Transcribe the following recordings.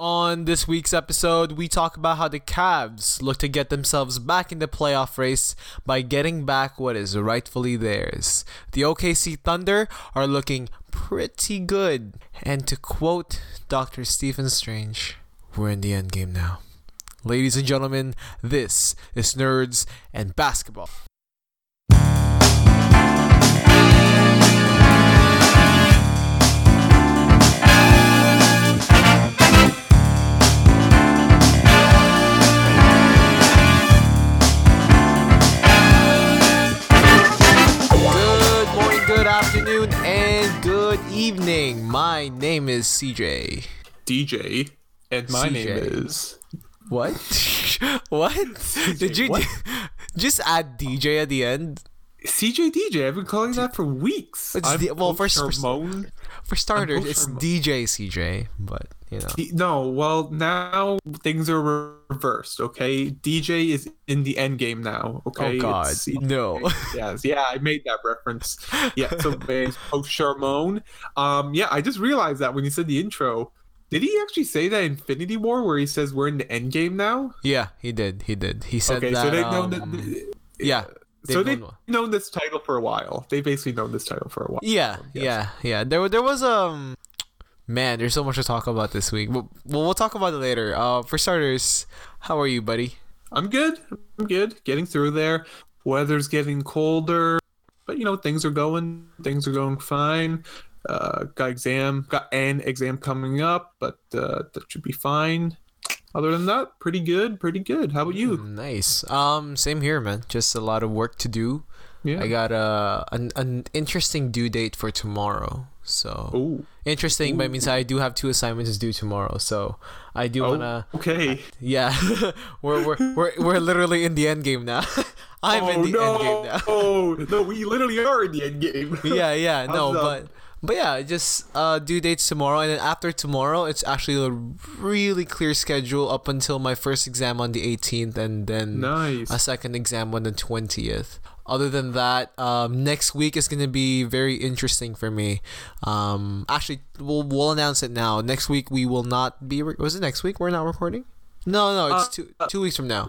On this week's episode, we talk about how the Cavs look to get themselves back in the playoff race by getting back what is rightfully theirs. The OKC Thunder are looking pretty good. And to quote Dr. Stephen Strange, we're in the end game now. Ladies and gentlemen, this is Nerds and Basketball. My name is CJ. DJ, and my CJ. name is. What? what? Did you what? just add DJ at the end? CJ DJ. I've been calling that for weeks. It's I'm the- well, first- first- For starters, it's DJ CJ, but you know. No, well now things are reversed. Okay, DJ is in the end game now. Okay, Oh God, It's- no. yes, yeah, I made that reference. Yeah, so it's Coach Charmone. Um, yeah, I just realized that when you said the intro. Did he actually say that Infinity War where he says we're in the end game now? Yeah, he did. He did. He said okay, that. so they've um, known that. yeah. So they've they've known- known this title for a while. They basically known this title for a while. Yeah, Yes. yeah, yeah. There, there was um, man. There's so much to talk about this week. Well, we'll talk about it later. Uh, for starters, how are you, buddy? I'm good. I'm good. Getting through there. Weather's getting colder, but you know things are going. Things are going fine. Uh, got exam. Got an exam coming up, but uh, that should be fine. Other than that, pretty good. Pretty good. How about you? Nice. Um, same here, man. Just a lot of work to do. Yeah. I got uh, an an interesting due date for tomorrow. So Oh. interesting, but it means I do have two assignments due tomorrow. So I do Oh. wanna. Okay. Yeah, we're, we're we're we're literally in the end game now. I'm in oh the no! end game now. Oh no! We literally are in the end game. yeah, yeah, no, but but yeah, just uh, due dates tomorrow, and then after tomorrow, it's actually a really clear schedule up until my first exam on the 18th, and then Nice. a second exam on the 20th. Other than that, um, next week is gonna be very interesting for me. Um, actually, we'll we'll announce it now. Next week we will not be. Re- was it next week? We're not recording. No, no, it's Uh, two two weeks from now.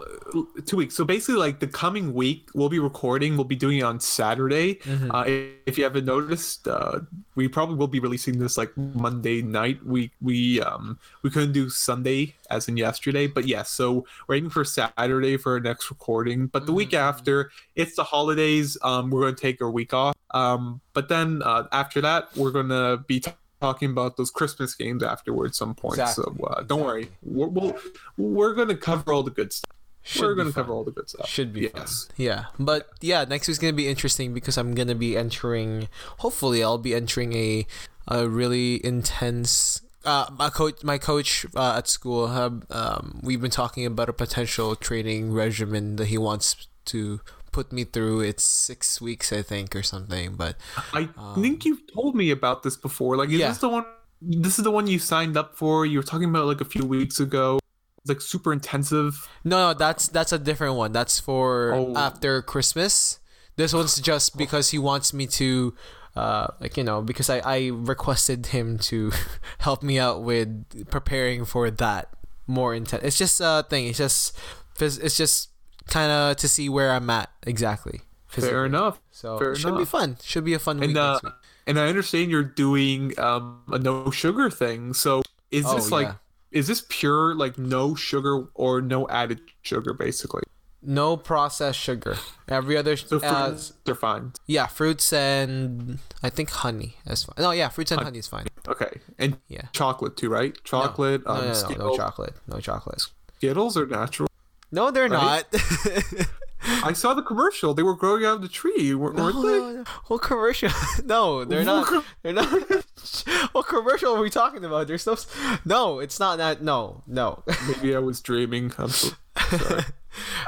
two weeks. So basically, like the coming week, we'll be recording. We'll be doing it on Saturday. Mm-hmm. Uh, if, if you haven't noticed, uh, we probably will be releasing this like Monday night. We we um we couldn't do Sunday as in yesterday, but yes. so we're aiming for Saturday for our next recording. But the week Mhm. after, it's the holidays. Um, we're going to take a week off. Um, but then uh, after that, we're gonna be. T- Talking about those Christmas games afterwards, some point. Exactly, So uh, don't worry, we're, we'll we're gonna cover all the good stuff Should we're gonna fun. cover all the good stuff. Should be Yes. fun. Yeah, but yeah, next week's gonna be interesting because I'm gonna be entering. Hopefully, I'll be entering a a really intense. Uh, my coach, my coach uh, at school, um, we've been talking about a potential training regimen that he wants to put me through. It's six weeks, I think, or something. But I think you've told me about this before. Like, is Um, Yeah. this the one? This is the one you signed up for. You were talking about like a few weeks ago. It's like super intensive. no, no, that's that's a different one. That's for Oh. after Christmas. This one's just because he wants me to, uh, like you know, because I I requested him to help me out with preparing for that more intense. It's just a thing. It's just, it's just kind of to see where I'm at exactly. Fair enough. So fair it should be fun. Should be a fun And uh, week. and I understand you're doing um a no sugar thing. So is Oh, this like yeah. is this pure like no sugar or no added sugar basically? No processed sugar. Every other, So uh, fruits are fine. yeah, fruits and I think honey is fine. No, yeah, fruits and Honey. honey is fine. Okay, and Yeah. chocolate too, right? No. Chocolate, No, um, no, no, no, Skittles, chocolate. No chocolate. Skittles are natural. No, they're Right? not. I saw the commercial. They were growing out of the tree, weren't no, they? no, no. What commercial? No, they're not. They're not. what commercial are we talking about? There's no. No, it's not that. No, no. Maybe I was dreaming. I'm so sorry.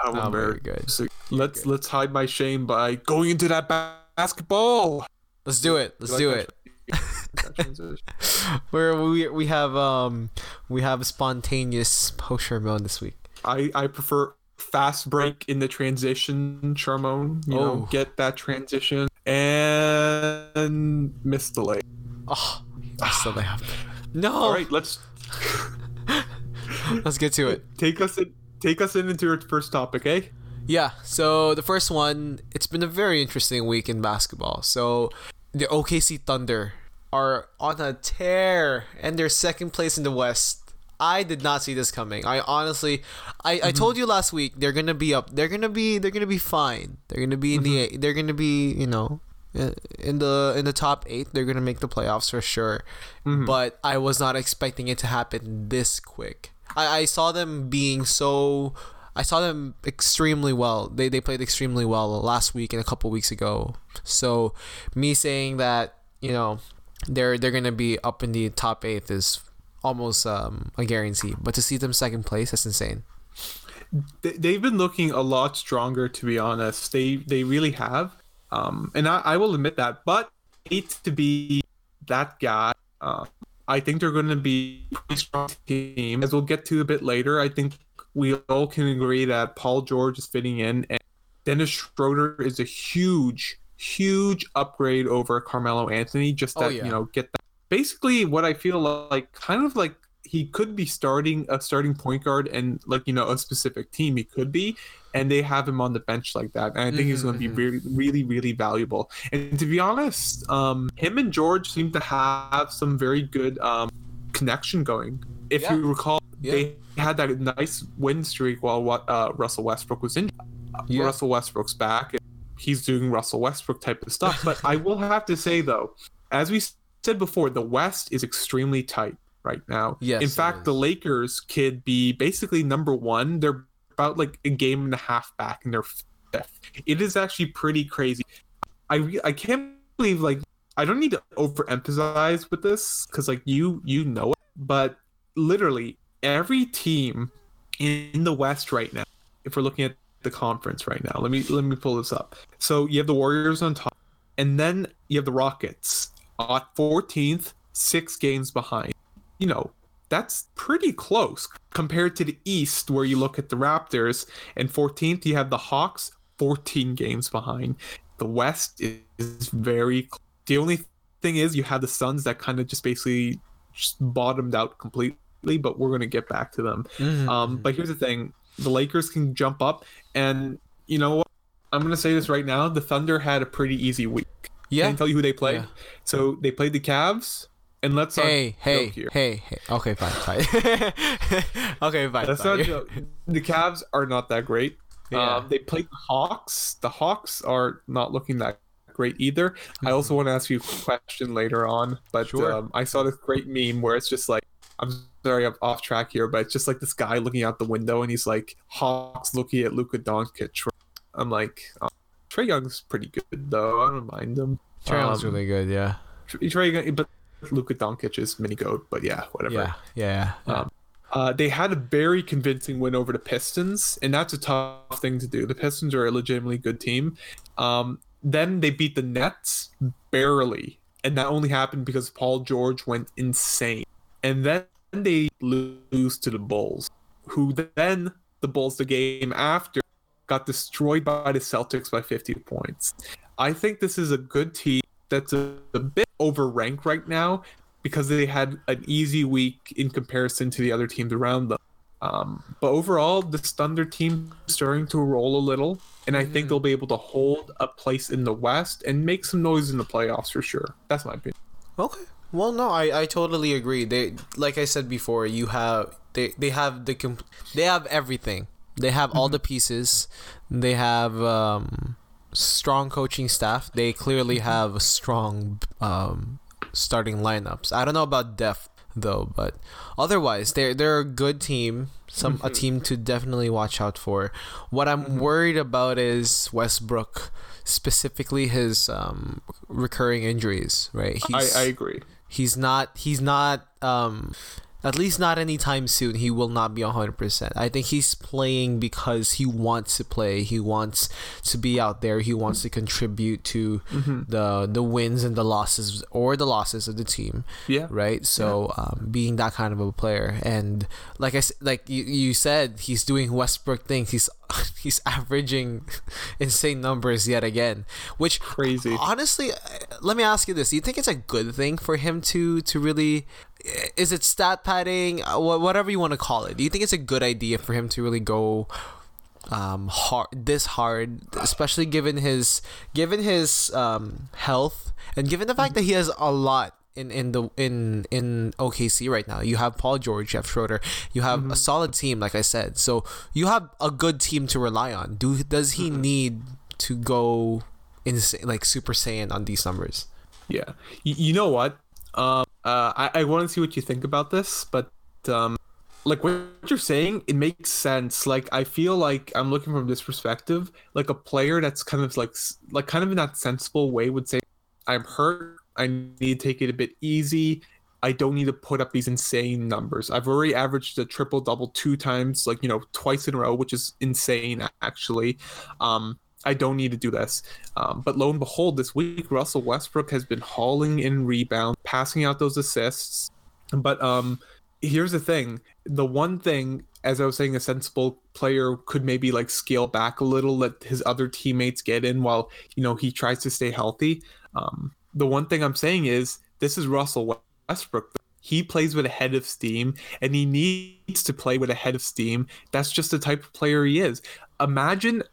Oh, very embarrassing. Let's let's hide my shame by going into that ba- basketball. Let's do it. Let's do like it. Where we we have um we have a spontaneous post mode this week. I I prefer fast break in the transition, Charmone. You know, Oh. get that transition and miss the lane. Oh, I still have. No. All right, let's let's get to it. Take us in, take us in into your first topic, eh? Yeah. So the first one, it's been a very interesting week in basketball. So the OKC Thunder are on a tear and they're second place in the West. I did not see this coming. I honestly, I, I mm-hmm. told you last week they're gonna be up. They're gonna be they're gonna be fine. They're gonna be in the mm-hmm. they're gonna be you know in the in the top eight. They're gonna make the playoffs for sure. Mm-hmm. But I was not expecting it to happen this quick. I, I saw them being so. I saw them extremely well. They they played extremely well last week and a couple weeks ago. So me saying that you know they're they're gonna be up in the top eighth is almost um, a guarantee. But to see them second place, that's insane. They, they've been looking a lot stronger, to be honest. They they really have, um, and I, I will admit that. But need to be that guy. Uh, I think they're going to be a pretty strong team. As we'll get to a bit later, I think we all can agree that Paul George is fitting in, and Dennis Schroeder is a huge, huge upgrade over Carmelo Anthony. Just Oh, that yeah. you know, get that. Basically, what I feel like, kind of like he could be starting a starting point guard and like you know a specific team he could be and they have him on the bench like that and i think he's going to be really really really valuable and to be honest um him and george seem to have some very good um connection going if Yeah. you recall Yeah. they had that nice win streak while what uh russell westbrook was in Yeah. russell westbrook's back and he's doing russell westbrook type of stuff but i will have to say though as we said before the west is extremely tight right now Yes, in fact, the. Lakers could be basically number one. They're about like a game and a half back, and they're fifth. It is actually pretty crazy. I re- I can't believe like I don't need to overemphasize with this because like you you know it, but literally every team in the West right now, if we're looking at the conference right now, let me let me pull this up. So you have the Warriors on top, and then you have the Rockets at 14th, six games behind. You know, that's pretty close compared to the East, where you look at the Raptors, and 14th, you have the Hawks, 14 games behind. The West is very. cl- The only thing is, you have the Suns that kind of just basically just bottomed out completely, but we're going to get back to them. Mhm. Um, but here's the thing: the Lakers can jump up, and you know what? I'm gonna say this right now: the Thunder had a pretty easy week. Yeah. Can I tell you who they played? Yeah. So they played the Cavs, and let's not Hey, hey, joke here. hey, hey. Okay, fine, fine. okay, fine. Let's fine. not joke. The Cavs are not that great. Yeah. Um, they played the Hawks. The Hawks are not looking that great either. I also want to ask you a question later on, but Sure. um, I saw this great meme where it's just like, I'm sorry, I'm off track here, but it's just like this guy looking out the window and he's like, Hawks looking at Luka Doncic. I'm like, oh, Trae Young's pretty good though. I don't mind him. Trae Young's Um, really good. Yeah. Trae, Young- but Luka Doncic is mini goat. But yeah, whatever. Yeah. Yeah. yeah. Um, uh, they had a very convincing win over the Pistons, and that's a tough thing to do. The Pistons are a legitimately good team. Um, then they beat the Nets barely, and that only happened because Paul George went insane. And then they lose to the Bulls, who then the Bulls the game after got destroyed by the Celtics by 50 points. I think this is a good team that's a, a bit overranked right now because they had an easy week in comparison to the other teams around them. Um, but overall, the Thunder team is starting to roll a little, and I think they'll be able to hold a place in the West and make some noise in the playoffs for sure. That's my opinion. Okay. Well, no, I, I totally agree. They like I said before, you have they they have the comp- they have everything. They have all the pieces. They have um, strong coaching staff. They clearly have strong um, starting lineups. I don't know about depth though, but otherwise they're they're a good team. Some a team to definitely watch out for. What I'm worried about is Westbrook, specifically his um, recurring injuries. Right, I, I agree. he's not he's not um at least not anytime soon. He will not be 100% i think he's playing because he wants to play. He wants to be out there. He wants to contribute to the the wins and the losses or the losses of the team. Yeah. right? So um, being that kind of a player. And like i like you, you said he's doing westbrook things he's he's averaging insane numbers yet again which Crazy. honestly uh, let me ask you this. Do you think it's a good thing for him to to really is it stat padding, uh, whatever you want to call it? Do you think it's a good idea for him to really go um hard this hard, especially given his given his um health and given the fact that he has a lot in in the in in OKC right now. You have Paul George, Jeff Schroeder, you have a solid team, like I said. So you have a good team to rely on. Do does he need to go insane like Super Saiyan on these numbers? Yeah. You, you know what? Um, uh, I, I want to see what you think about this, but um, like what you're saying, it makes sense. Like I feel like I'm looking from this perspective, like a player that's kind of like like kind of in that sensible way would say, "I'm hurt. I need to take it a bit easy. I don't need to put up these insane numbers. I've already averaged a triple double two times, like you know, twice in a row, which is insane actually. Um, I don't need to do this. Um, but lo and behold, this week Russell Westbrook has been hauling in rebounds, passing out those assists. But um, here's the thing: the one thing, as I was saying, a sensible player could maybe like scale back a little, let his other teammates get in while you know he tries to stay healthy. Um, the one thing I'm saying is this is Russell Westbrook. He plays with a head of steam, and he needs to play with a head of steam. That's just the type of player he is. Imagine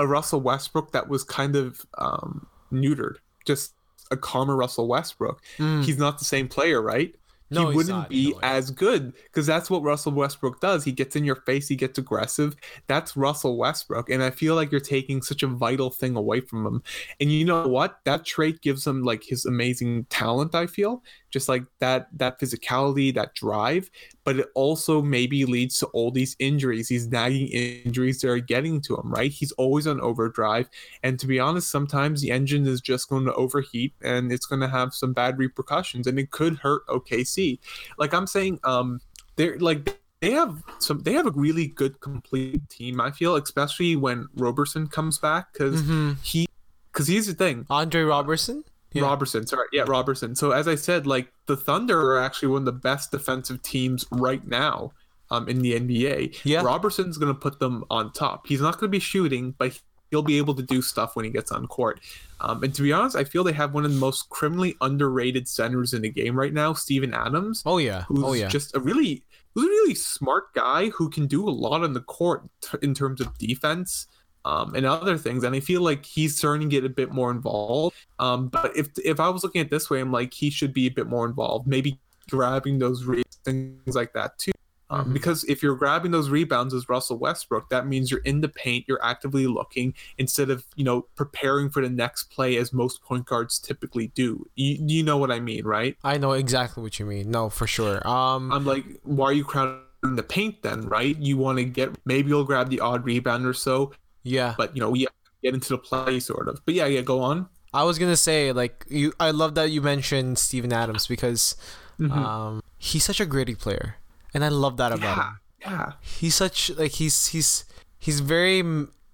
a Russell Westbrook that was kind of um, neutered, just a calmer Russell Westbrook. He's not the same player, right? No, he wouldn't be as good because that's what Russell Westbrook does. He gets in your face, he gets aggressive. That's Russell Westbrook. And I feel like you're taking such a vital thing away from him. And you know what? That trait gives him like his amazing talent, I feel. Just like that that physicality, that drive, but it also maybe leads to all these injuries, these nagging injuries that are getting to him, right? He's always on overdrive. And to be honest, sometimes the engine is just going to overheat and it's going to have some bad repercussions and it could hurt OKC. Like I'm saying, um, they're like they have some they have a really good complete team, I feel, especially when Roberson comes back because Mm-hmm. he because here's the thing. Andre Robertson. Yeah. Robertson, sorry, yeah, Robertson. So as I said, like the Thunder are actually one of the best defensive teams right now um, in the NBA. Yeah. Robertson's going to put them on top. He's not going to be shooting, but he'll be able to do stuff when he gets on court. Um, and to be honest, I feel they have one of the most criminally underrated centers in the game right now, Steven Adams, Oh yeah. who's Oh yeah. just a really, who's a really smart guy who can do a lot on the court t- in terms of defense um, and other things. And I feel like he's starting to get a bit more involved. Um, but if if I was looking at it this way, I'm like he should be a bit more involved. Maybe grabbing those re- things like that too. Um, Mhm. Because if you're grabbing those rebounds as Russell Westbrook, that means you're in the paint, you're actively looking instead of you know preparing for the next play as most point guards typically do. You, you know what I mean, right? I know exactly what you mean. No, for sure. Um. I'm like, why are you crowding the paint then, right? You want to get maybe you'll grab the odd rebound or so, yeah. but you know, we get into the play sort of. But yeah, yeah, go on. I was gonna say like you. I love that you mentioned Steven Adams because Mhm. um he's such a gritty player, and I love that about yeah, him. yeah, He's such like he's he's he's very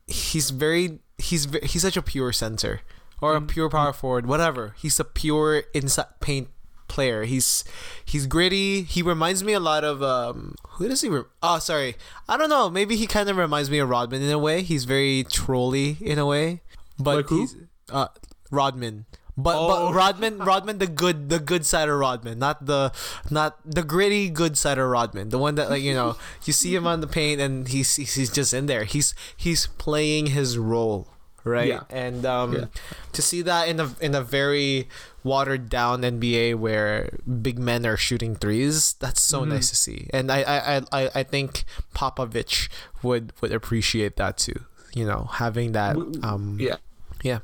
he's very he's he's such a pure center or a pure power forward, whatever. He's a pure inside paint player. He's he's gritty. He reminds me a lot of um who does he? Re- oh, sorry. I don't know. Maybe he kind of reminds me of Rodman in a way. He's very trolly in a way, but Like who? he's uh Rodman. But Oh. but Rodman Rodman the good the good side of Rodman, not the not the gritty good side of Rodman. The one that like you know you see him on the paint and he's he's just in there. He's he's playing his role, right? Yeah. And um, Yeah. to see that in a in a very watered down NBA where big men are shooting threes, that's so Mm-hmm. nice to see. And I I, I, I think Popovich would would appreciate that too. You know, having that um yeah. yeah.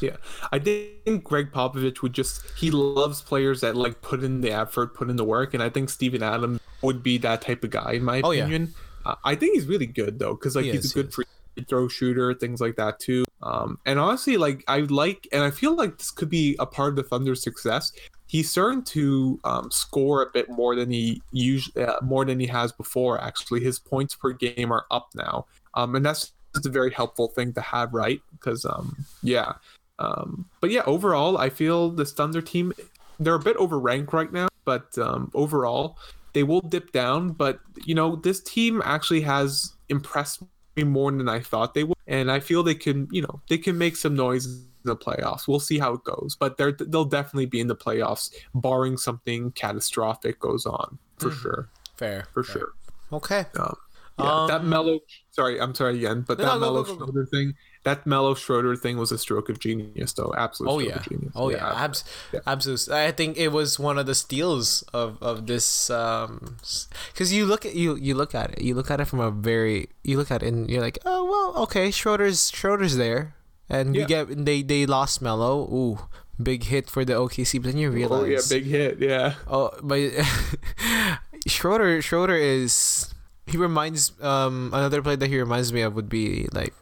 Yeah, I think Gregg Popovich would just he loves players that like put in the effort, put in the work, and I think Steven Adams would be that type of guy in my Oh, opinion. Uh, I think he's really good though, because like He he's is, a good is. free throw shooter, things like that too. Um, and honestly, like I like, and I feel like this could be a part of the Thunder's success. He's starting to um, score a bit more than he usually uh, more than he has before. Actually, his points per game are up now, um, and that's a very helpful thing to have, right? Because um, yeah, um, but yeah, overall, I feel this Thunder team they're a bit overranked right now, but um, overall, they will dip down. But you know, this team actually has impressed more than I thought they would, and I feel they can, you know, they can make some noise in the playoffs. We'll see how it goes, but they're they'll definitely be in the playoffs, barring something catastrophic goes on for Mhm. sure, Fair. for fair. sure. Okay. Um, yeah, that Um, Melo. Sorry, I'm sorry again, but No, that no, Melo. Schroeder thing, that Melo Schroeder thing was a stroke of genius, though. Absolutely. Oh yeah. Oh yeah. Abs- Yeah. Absolutely. I think it was one of the steals of of this um cuz you look at you you look at it. You look at it from a very you look at it and you're like, "Oh, well, okay, Schroeder's Schroeder's there." And you Yeah. get they they lost Melo. Ooh, big hit for the OKC, but then you realize Oh yeah, big hit. Yeah. Oh, but Schroeder Schroeder is he reminds um another player that he reminds me of would be like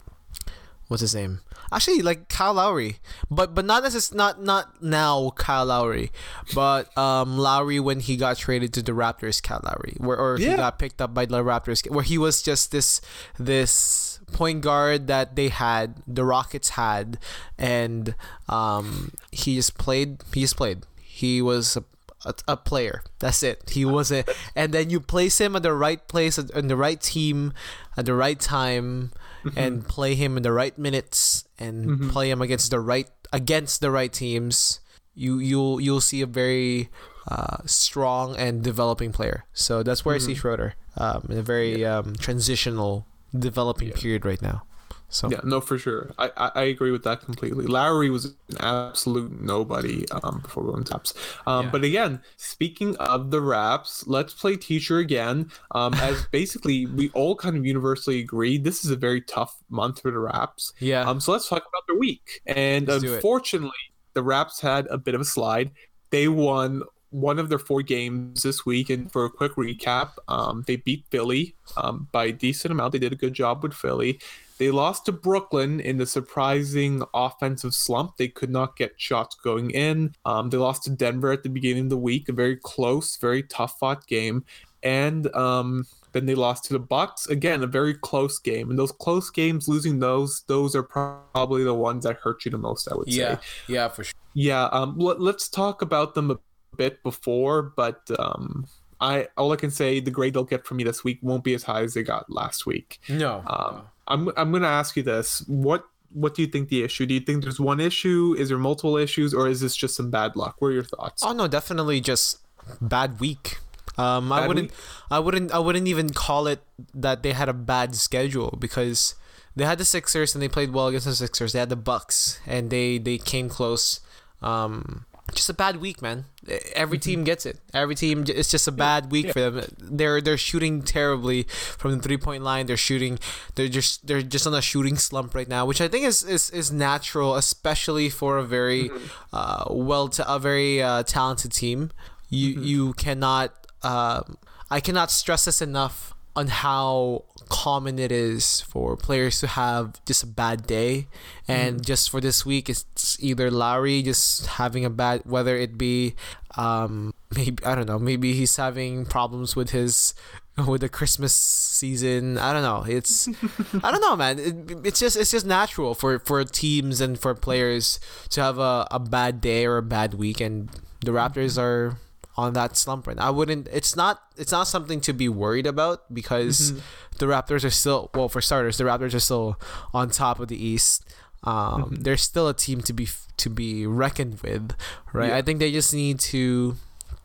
what's his name? Actually, like Kyle Lowry, but but not necess- not not now Kyle Lowry, but um Lowry when he got traded to the Raptors, Kyle Lowry, where or he got picked up by the Raptors, where he was just this this point guard that they had, the Rockets had, and um he just played. He just played. He was a a, a player. That's it. He wasn't. And then you place him at the right place, in the right team, at the right time, and play him in the right minutes, and Mhm. play him against the right against the right teams. You you'll you'll see a very uh, strong and developing player. So that's where I see Schroeder um, in a very um, transitional developing period right now. So Yeah, no, for sure. I, I, I agree with that completely. Lowry was an absolute nobody um, before going taps. Um, Yeah. But again, speaking of the Raps, let's play teacher again. Um, as basically we all kind of universally agree, this is a very tough month for the Raps. yeah, Um, so let's talk about their week. And Let's unfortunately, the Raps had a bit of a slide. They won one of their four games this week. And for a quick recap, um, they beat Philly um, by a decent amount. They did a good job with Philly. They lost to Brooklyn in the surprising offensive slump. They could not get shots going in. Um, they lost to Denver at the beginning of the week, a very close, very tough fought game. And um, then they lost to the Bucks again, a very close game. And those close games, losing those, those are probably the ones that hurt you the most. I would say. yeah, yeah, for sure. Yeah. Um. Let, let's talk about them a bit before, but um, I all I can say the grade they'll get from me this week won't be as high as they got last week. No, Um, I'm I'm gonna ask you this: what what do you think the issue? Do you think there's one issue? Is there multiple issues, or is this just some bad luck? What are your thoughts? Oh no, definitely just bad week. Um, I wouldn't, week? I wouldn't, I wouldn't even call it that they had a bad schedule because they had the Sixers and they played well against the Sixers. They had the Bucks and they they came close. Um, just a bad week, man. Every team gets it. Every team, it's just a bad week for them. They're they're shooting terribly from the three point line. They're shooting. They're just they're just on a shooting slump right now, which I think is is, is natural, especially for a very uh, well to a very uh, talented team. You you cannot. Um, I cannot stress this enough on how common it is for players to have just a bad day. And just for this week it's either Lowry just having a bad whether it be um maybe I don't know maybe he's having problems with his with the Christmas season. I don't know. It's I don't know man. It, it's just it's just natural for for teams and for players to have a, a bad day or a bad week. And the Raptors are on that slump right now. I wouldn't. It's not. It's not something to be worried about because the Raptors are still. Well, for starters, the Raptors are still on top of the East. Um, They're still a team to be to be reckoned with, right? Yeah. I think they just need to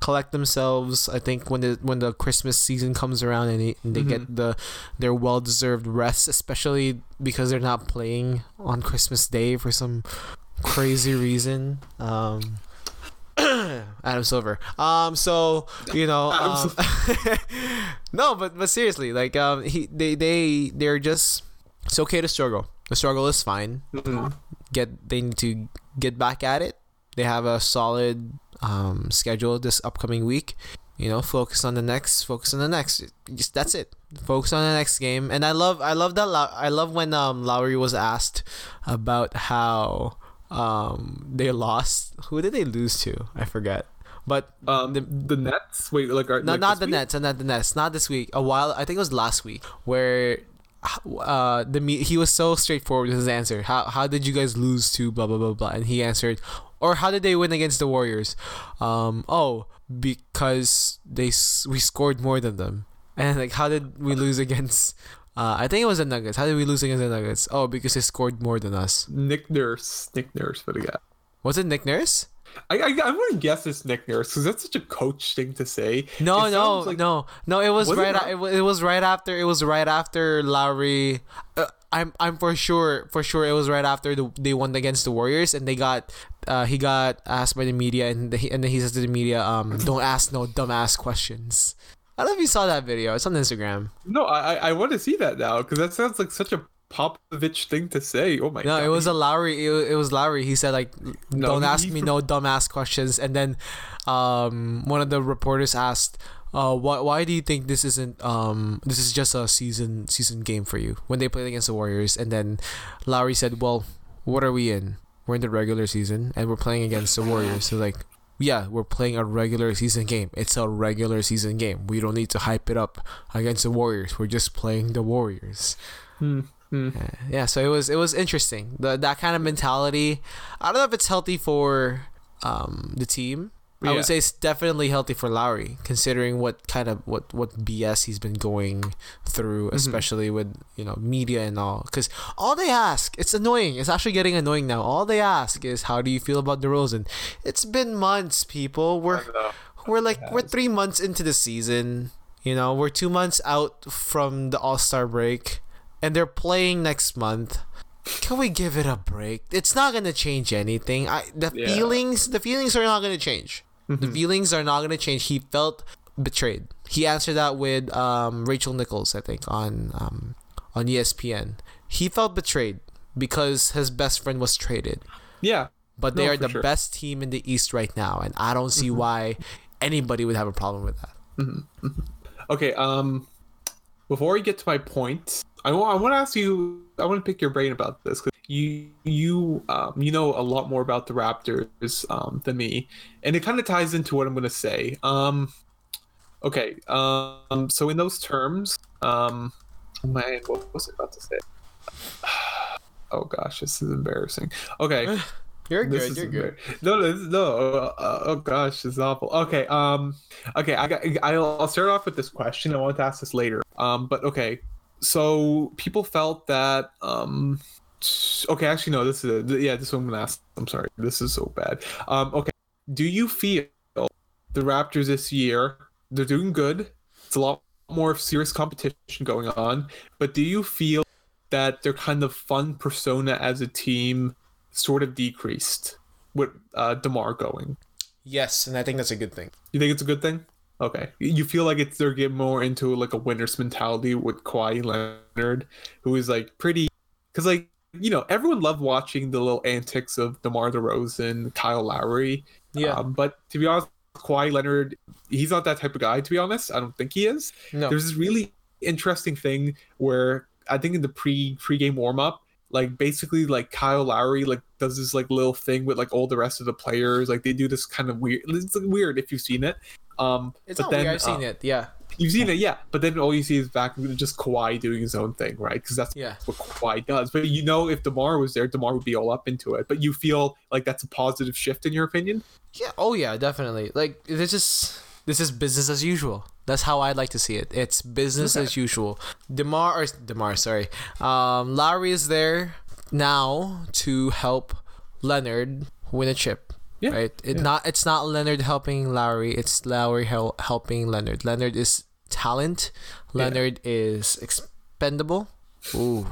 collect themselves. I think when the when the Christmas season comes around and they, and they get the their well deserved rest, especially because they're not playing on Christmas Day for some crazy reason. Um, Adam Silver. Um, so you know, um, no, but but seriously, like um, he they they they're just it's okay to struggle. The struggle is fine. Mhm. Get they need to get back at it. They have a solid um schedule this upcoming week. You know, focus on the next. Focus on the next. Just that's it. Focus on the next game. And I love I love that. I love when um Lowry was asked about how um they lost. Who did they lose to? I forget. But Um, the, the Nets. Wait, like, are, no, like not the week? Nets, and not the Nets, not this week. A while, I think it was last week, where uh the he was so straightforward with his answer. How how did you guys lose to blah blah blah blah? And he answered, or how did they win against the Warriors? Um, oh, because they we scored more than them. And like, how did we lose against Uh, I think it was the Nuggets. How did we lose against the Nuggets? Oh, because they scored more than us. Nick Nurse. Nick Nurse for the guy. Was it Nick Nurse? I I, I want to guess it's Nick Nurse because that's such a coach thing to say. No, no, like- no, no. It was, Was right. it, wa- it was right after. It was right after Lowry. Uh, I'm I'm for sure for sure it was right after the, they won against the Warriors and they got uh, he got asked by the media and the, and then he says to the media um don't ask no dumbass questions. I don't know if you saw that video. It's on Instagram. No, I I- want to see that now because that sounds like such a Popovich thing to say. Oh my No, god. No, it was a Lowry. It, wa- it was Lowry. He said like, No, "Don't ask me no dumbass questions." And then, um, one of the reporters asked, "Uh, why why do you think this isn't um this is just a season season game for you when they played against the Warriors?" And then, Lowry said, "Well, what are we in? We're in the regular season and we're playing against the Warriors." So like. Yeah, we're playing a regular season game. It's a regular season game. We don't need to hype it up against the Warriors. We're just playing the Warriors. Hmm, hmm. Yeah, so it was it was interesting. The that kind of mentality. I don't know if it's healthy for um the team. I Yeah. would say it's definitely healthy for Lowry, considering what kind of what what BS he's been going through, Mm-hmm. especially with you know media and all. Because all they ask, it's annoying. It's actually getting annoying now. All they ask is, "How do you feel about DeRozan?" It's been months, people. We're we're like we're three months into the season. You know, we're two months out from the All Star break, and they're playing next month. Can we give it a break? It's not gonna change anything. I the Yeah. feelings the feelings are not gonna change. The feelings are not gonna change. He felt betrayed. He answered that with um, Rachel Nichols, I think, on um, on ESPN. He felt betrayed because his best friend was traded Yeah. but they No, are the sure. best team in the East right now, and I don't see why anybody would have a problem with that. Okay. Um, before we get to my point, I want I want to ask you. I want to pick your brain about this you you um you know a lot more about the Raptors um than me, and it kind of ties into what I'm going to say. Um, okay. Um, so in those terms, um, oh man, what was I about to say? Oh gosh, this is embarrassing. Okay. You're good. This is embar- No, no, no. Uh, oh gosh, it's awful. Okay, um, okay, I got. I'll, I'll start off with this question. I want to ask this later. Um, but okay, so people felt that. Um, okay, actually, no. This is a, yeah. This one I'm ask. I'm sorry. This is so bad. Um, okay. Do you feel the Raptors this year? They're doing good. It's a lot more serious competition going on. But do you feel that their kind of fun persona as a team sort of decreased with uh, Demar going? Yes, and I think that's a good thing. You think it's a good thing? Okay. You feel like it's they're getting more into like a winner's mentality with Kawhi Leonard, who is like pretty, because like you know everyone loved watching the little antics of Demar Derozan, Kyle Lowry. Yeah. Um, but to be honest, Kawhi Leonard, he's not that type of guy. To be honest, I don't think he is. no. There's this really interesting thing where I think in the pre pre-game warm-up, like basically like Kyle Lowry like does this like little thing with like all the rest of the players. Like they do this kind of weird. It's like, weird if you've seen it. Um, It's but not then weird. I've seen uh, it. Yeah. You've seen it, yeah. But then all you see is back just Kawhi doing his own thing, right? Because that's Yeah. what Kawhi does. But you know, if Demar was there, Demar would be all up into it. But you feel like that's a positive shift in your opinion. Yeah. Oh yeah, definitely. Like this is this is business as usual. That's how I'd like to see it. It's business Okay. as usual. Demar or Demar, sorry. Um, Lowry is there now to help Leonard win a chip. Yeah, Right. It yeah. not it's not Leonard helping Lowry. It's Lowry hel- helping Leonard. Leonard is talent. Yeah. Leonard is expendable. Ooh.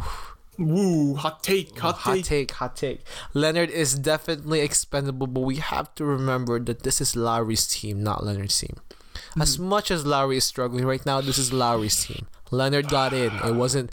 Woo! Hot take, hot, Hot take. take, hot take. Leonard is definitely expendable, but we have to remember that this is Lowry's team, not Leonard's team. As Hmm. much as Lowry is struggling right now, this is Lowry's team. Leonard got in. It wasn't.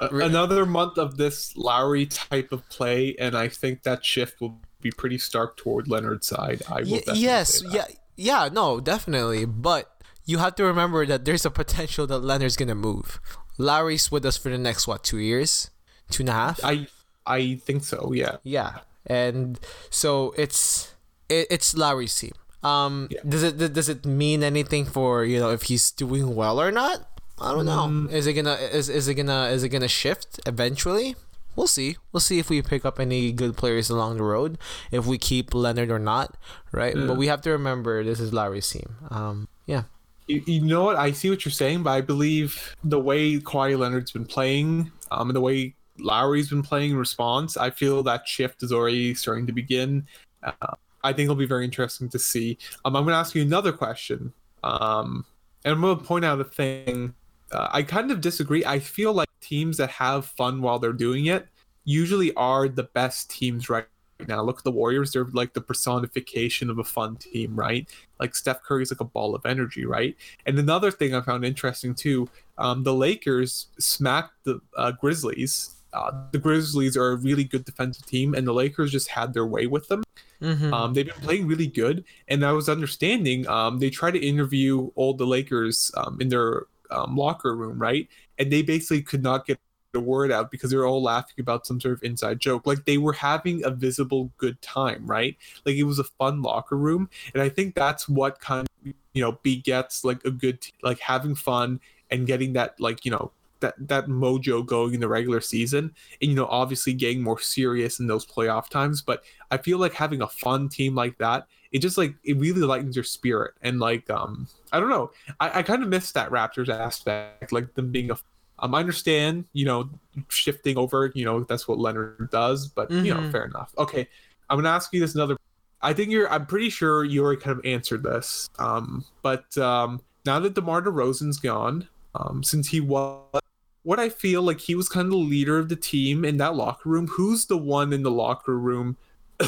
A- another month of this Lowry type of play, and I think that shift will be pretty stark toward Leonard's side. I will Y- yes, yeah, yeah, no, definitely. But you have to remember that there's a potential that Leonard's gonna move. Lowry's with us for the next what, two years, two and a half. I I think so. Yeah. Yeah, and so it's it, it's Lowry's team. Um, Yeah. does it does it mean anything for you know if he's doing well or not? I don't know. Mm. Is it gonna is is it gonna is it gonna shift eventually? We'll see. We'll see if we pick up any good players along the road. If we keep Leonard or not, right? Yeah. But we have to remember this is Lowry's team. Um, yeah. You, you know what? I see what you're saying, but I believe the way Kawhi Leonard's been playing, um, and the way Lowry's been playing in response, I feel that shift is already starting to begin. Uh, I think it'll be very interesting to see. Um, I'm going to ask you another question. Um, and I'm going to point out a thing. Uh, I kind of disagree. I feel like teams that have fun while they're doing it usually are the best teams right now. Look at the Warriors; they're like the personification of a fun team, right? Like Steph Curry's like a ball of energy, right? And another thing I found interesting too, um, the Lakers smacked the uh, Grizzlies. Uh, the Grizzlies are a really good defensive team, and the Lakers just had their way with them. Mm-hmm. Um, they've been playing really good, and I was understanding um, they tried to interview all the Lakers um, in their um, locker room, right? And they basically could not get the word out because they were all laughing about some sort of inside joke. Like they were having a visible good time, right? Like it was a fun locker room, and I think that's what kind of you know begets like a good like having fun and getting that like you know that that mojo going in the regular season and you know obviously getting more serious in those playoff times but i feel like having a fun team like that it just like it really lightens your spirit and like um i don't know i, I kind of miss that raptors aspect like them being a um, I understand, you know, shifting over, you know, that's what Leonard does, but you know, Mhm. fair enough. Okay, I'm gonna ask you this another. I think you're. I'm pretty sure you already kind of answered this. Um, but um, now that DeMar DeRozan's gone, um, since he was what I feel like he was kind of the leader of the team in that locker room. Who's the one in the locker room?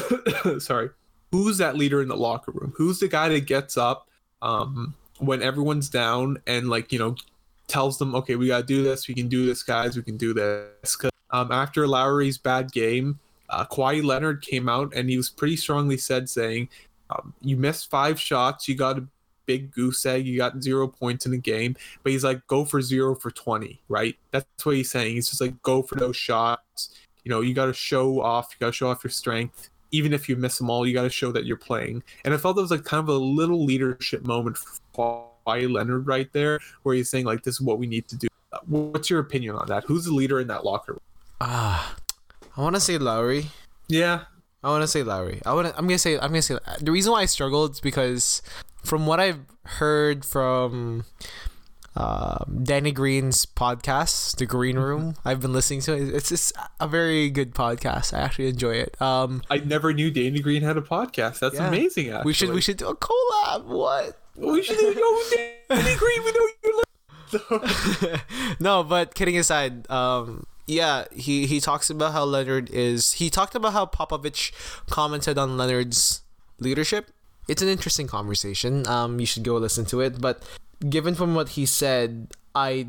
sorry, who's that leader in the locker room? Who's the guy that gets up um, when everyone's down and like you know tells them, okay, we gotta do this. We can do this, guys. We can do this. Um, after Lowry's bad game, uh, Kawhi Leonard came out and he was pretty strongly said saying, um, "You missed five shots. You got a big goose egg. You got zero points in the game." But he's like, "Go for zero for twenty, right?" That's what he's saying. He's just like, "Go for those shots. You know, you got to show off. You got to show off your strength." Even if you miss them all, you got to show that you're playing. And I felt that was like kind of a little leadership moment for Kawhi Leonard right there, where he's saying like, "This is what we need to do." Uh, What's your opinion on that? Who's the leader in that locker room? Ah, I want to say Lowry. Yeah, I want to say Lowry. I want to. I'm gonna say. I'm gonna say. The reason why I struggled is because, from what I've heard from, um, Danny Green's podcast, The Green Room, I've been listening to it. It's just a very good podcast. I actually enjoy it. Um, I never knew Danny Green had a podcast. That's Yeah. amazing. Actually, we should we should do a collab. What? we should do yo Danny Green. We know you're. no, but kidding aside, um, yeah, he he talks about how Leonard is. He talked about how Popovich commented on Leonard's leadership. It's an interesting conversation. Um, you should go listen to it. But given from what he said, I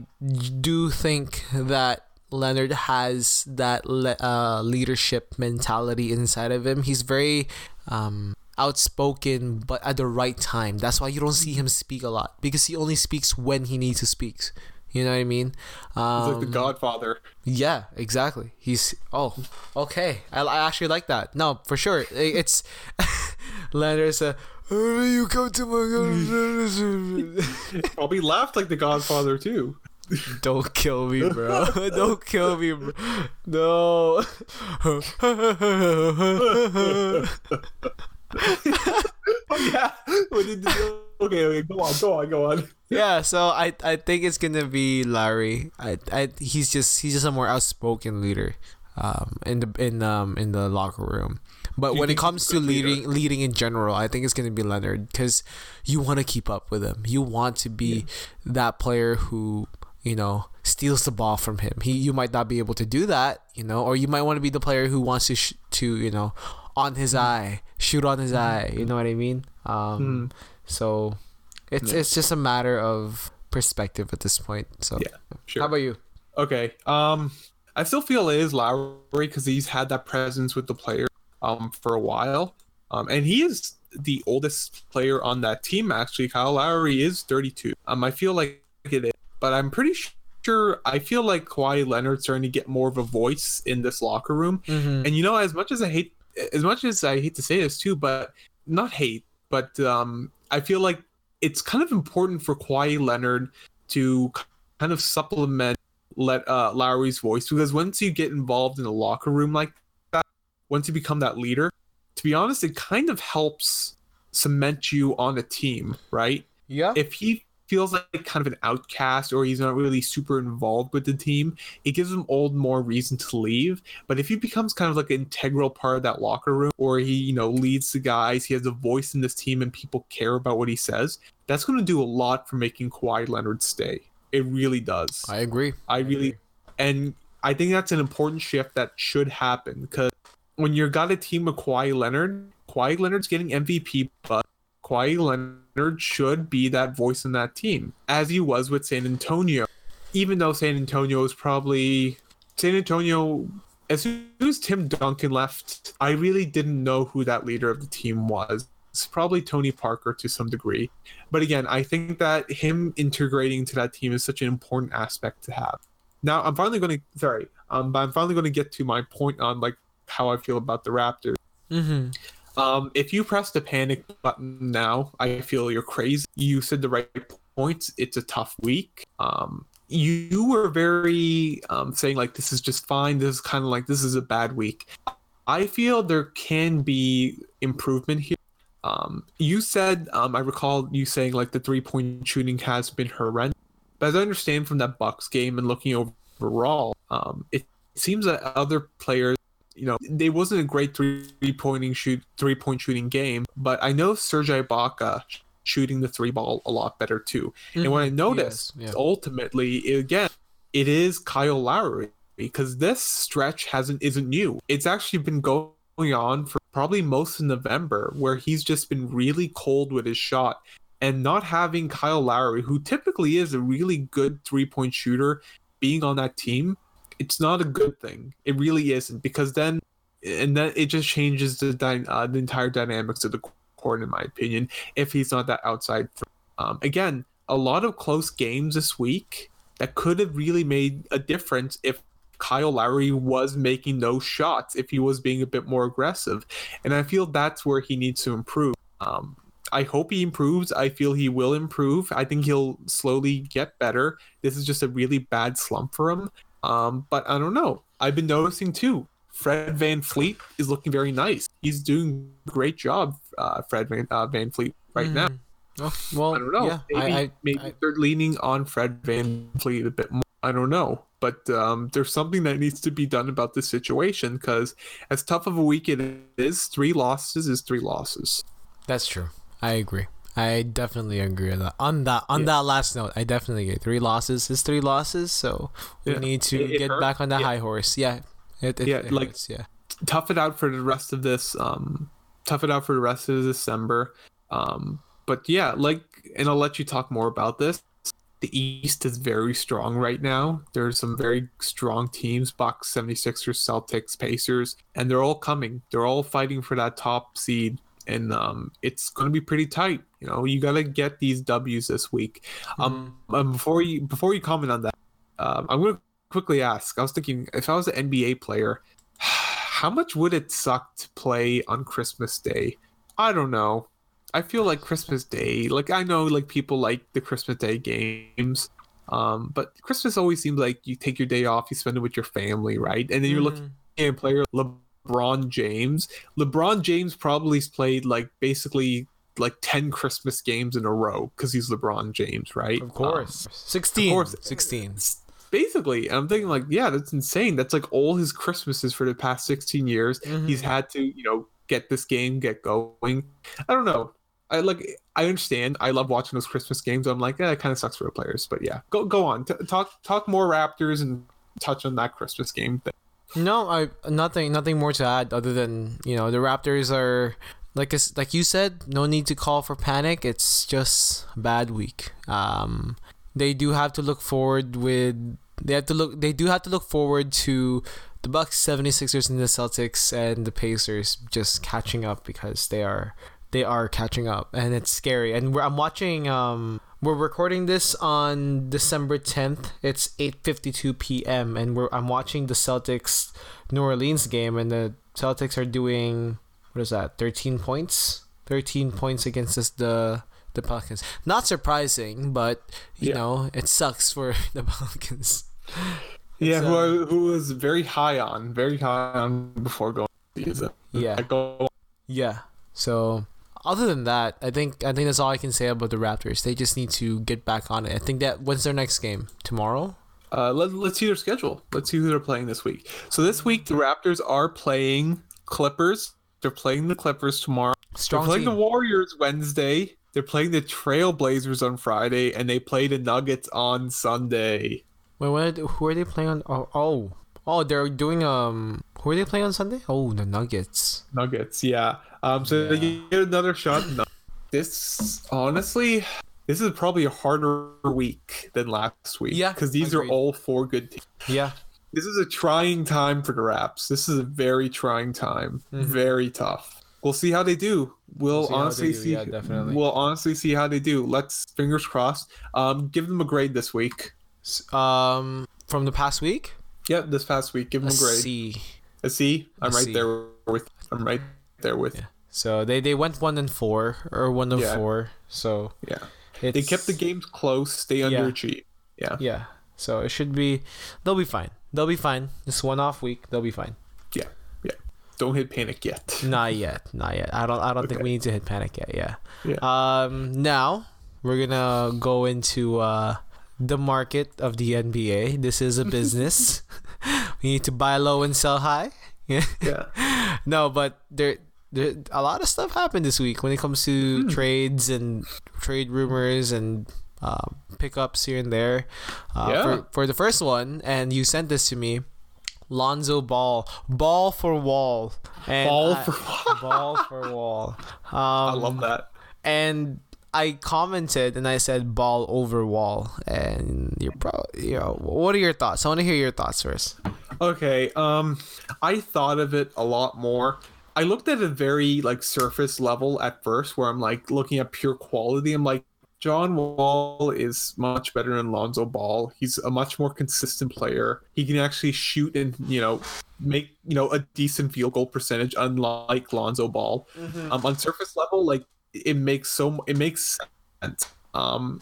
do think that Leonard has that le- uh, leadership mentality inside of him. He's very um, outspoken, but at the right time. That's why you don't see him speak a lot because he only speaks when he needs to speak. You know what I mean? Um, He's like the Godfather. yeah, exactly. He's oh, okay. I, I actually like that. No, for sure. I- It's said, a "Oh, you come to my godfather. Probably laughed like the Godfather too. Don't kill me, bro. Don't kill me, bro. No. Oh yeah. What did you- okay, okay, go on, go on, go on. yeah, so I I think it's gonna be Lowry. I I he's just he's just a more outspoken leader, um, in the in um in the locker room. But you when it comes to good leader? leading leading in general, I think it's gonna be Leonard because you want to keep up with him. You want to be that player who you know steals the ball from him. He you might not be able to do that, you know, or you might want to be the player who wants to sh- to you know on his Mm-hmm. eye, shoot on his eye. You know what I mean? Um, so it's Yeah. it's just a matter of perspective at this point. So Yeah, Sure. how about you? Okay. Um, I still feel it is Lowry because he's had that presence with the player um for a while. Um, and he is the oldest player on that team. Actually, Kyle Lowry is 32. Um, I feel like it is, but I'm pretty sure. I feel like Kawhi Leonard's starting to get more of a voice in this locker room. Mm-hmm. And you know, as much as I hate, as much as I hate to say this too, but not hate, but um, I feel like it's kind of important for Kawhi Leonard to kind of supplement let uh, Lowry's voice because once you get involved in a locker room like once you become that leader, to be honest, it kind of helps cement you on a team, right? Yeah. If he feels like kind of an outcast or he's not really super involved with the team, it gives him all more reason to leave. But if he becomes kind of like an integral part of that locker room, or he, you know, leads the guys, he has a voice in this team, and people care about what he says, that's going to do a lot for making Kawhi Leonard stay. It really does. I agree. I really, and I think that's an important shift that should happen because when you've got a team of Kawhi Leonard, Kawhi Leonard's getting MVP, but Kawhi Leonard should be that voice in that team, as he was with San Antonio. Even though San Antonio is probably San Antonio, as soon as Tim Duncan left, I really didn't know who that leader of the team was. It's probably Tony Parker to some degree. But again, I think that him integrating to that team is such an important aspect to have. Now, I'm finally going to, sorry, um, but I'm finally going to get to my point on like how I feel about the Raptors. Mm-hmm. Um, if you press the panic button now, I feel you're crazy. You said the right points. It's a tough week. Um, you were very um, saying like this is just fine. This is kind of like this is a bad week. I feel there can be improvement here. Um, you said um, I recall you saying like the three point shooting has been horrendous, but as I understand from that Bucks game and looking overall, um, it seems that other players you know, it wasn't a great three pointing shoot, three point shooting game, but I know Serge Ibaka shooting the three ball a lot better too. Mm-hmm. And what I noticed yes, yeah. ultimately, again, it is Kyle Lowry because this stretch hasn't isn't new. It's actually been going on for probably most of November, where he's just been really cold with his shot. And not having Kyle Lowry, who typically is a really good three point shooter, being on that team it's not a good thing. It really isn't because then, and then it just changes the dy- uh, the entire dynamics of the court, in my opinion. If he's not that outside, um, again, a lot of close games this week that could have really made a difference if Kyle Lowry was making those shots, if he was being a bit more aggressive, and I feel that's where he needs to improve. Um, I hope he improves. I feel he will improve. I think he'll slowly get better. This is just a really bad slump for him. Um, but I don't know. I've been noticing too. Fred VanVleet is looking very nice. He's doing a great job, uh, Fred Van, uh, VanVleet, right mm. now. Oh, well, I don't know. Yeah, maybe I, I, maybe I, they're leaning on Fred Van Fleet a bit more. I don't know. But um, there's something that needs to be done about this situation because as tough of a week it is, three losses is three losses. That's true. I agree. I definitely agree with that. On that on yeah. that last note, I definitely get three losses is three losses, so we yeah. need to it, get it back on the yeah. high horse. Yeah. It, yeah, like hurts, yeah. Tough it out for the rest of this um tough it out for the rest of December. Um but yeah, like and I'll let you talk more about this. The East is very strong right now. There's some very strong teams, Bucks, 76ers, Celtics, Pacers, and they're all coming. They're all fighting for that top seed and um, it's going to be pretty tight. You know, you got to get these W's this week. Um, mm-hmm. Before you before you comment on that, um, I'm going to quickly ask. I was thinking if I was an NBA player, how much would it suck to play on Christmas Day? I don't know. I feel like Christmas Day. Like I know, like people like the Christmas Day games. Um, but Christmas always seems like you take your day off, you spend it with your family, right? And then you're mm. looking at a player LeBron James. LeBron James probably played like basically like 10 Christmas games in a row because he's LeBron James, right? Of course. Um, 16. Of course. 16. Basically, I'm thinking like, yeah, that's insane. That's like all his Christmases for the past 16 years. Mm-hmm. He's had to, you know, get this game, get going. I don't know. I like. I understand. I love watching those Christmas games. I'm like, yeah, it kind of sucks for the players, but yeah, go go on. T- talk talk more Raptors and touch on that Christmas game thing. No, I nothing nothing more to add other than you know the Raptors are like like you said, no need to call for panic. It's just a bad week. Um, they do have to look forward with they have to look they do have to look forward to the Bucks, 76ers and the Celtics and the Pacers just catching up because they are they are catching up and it's scary. And I'm watching um we're recording this on December 10th. It's 8:52 p.m. and we're I'm watching the Celtics New Orleans game and the Celtics are doing what is that? 13 points. 13 points against this, the the Pelicans. Not surprising, but you yeah. know, it sucks for the Pelicans. yeah, who, uh, who was very high on, very high on before going season. Yeah. Go yeah. So other than that, I think I think that's all I can say about the Raptors. They just need to get back on it. I think that when's their next game? Tomorrow? Uh, let, let's see their schedule. Let's see who they're playing this week. So this week the Raptors are playing Clippers. They're playing the Clippers tomorrow. Strong they're playing team. the Warriors Wednesday. They're playing the Trailblazers on Friday, and they play the Nuggets on Sunday. Wait, what? Are they, who are they playing on? Oh, oh, oh, they're doing um. Who are they playing on Sunday? Oh, the Nuggets. Nuggets, yeah. Um, so they get another shot. No. This honestly, this is probably a harder week than last week. Yeah, because these agreed. are all four good teams. Yeah. This is a trying time for the Raps. This is a very trying time. Very tough. We'll see how they do. We'll, Mm-hmm. see honestly do, see. yeah, definitely. We'll honestly see how they do. Let's fingers crossed. Um, give them a grade this week. Um, from the past week. Yep, this past week, give them A a grade. C. A C. I'm A right C. there with. I'm right there with. Yeah. So they they went one and four or one and Yeah. four. So Yeah. They kept the games close. They underachieved. Yeah. Yeah. So it should be. They'll be fine. They'll be fine. This one off week. They'll be fine. Yeah. Yeah. Don't hit panic yet. Not yet. Not yet. I don't. I don't think we need to hit panic yet. Yeah. Yeah. Um. Now we're gonna go into uh the market of the NBA. This is a business. we need to buy low and sell high. Yeah. No, but there, there a lot of stuff happened this week when it comes to trades and trade rumors and uh, pickups here and there. Uh, Yeah. for, for the first one, and you sent this to me, Lonzo Ball, ball for wall, and Ball I- for ball for wall. Um, I love that. and I commented and I said ball over wall, and you're probably you know what are your thoughts? I want to hear your thoughts first. Okay. Um, I thought of it a lot more. I looked at a very like surface level at first, where I'm like looking at pure quality. I'm like, John Wall is much better than Lonzo Ball. He's a much more consistent player. He can actually shoot and you know make you know a decent field goal percentage, unlike Lonzo Ball. Um, on surface level, like it makes so it makes sense. Um,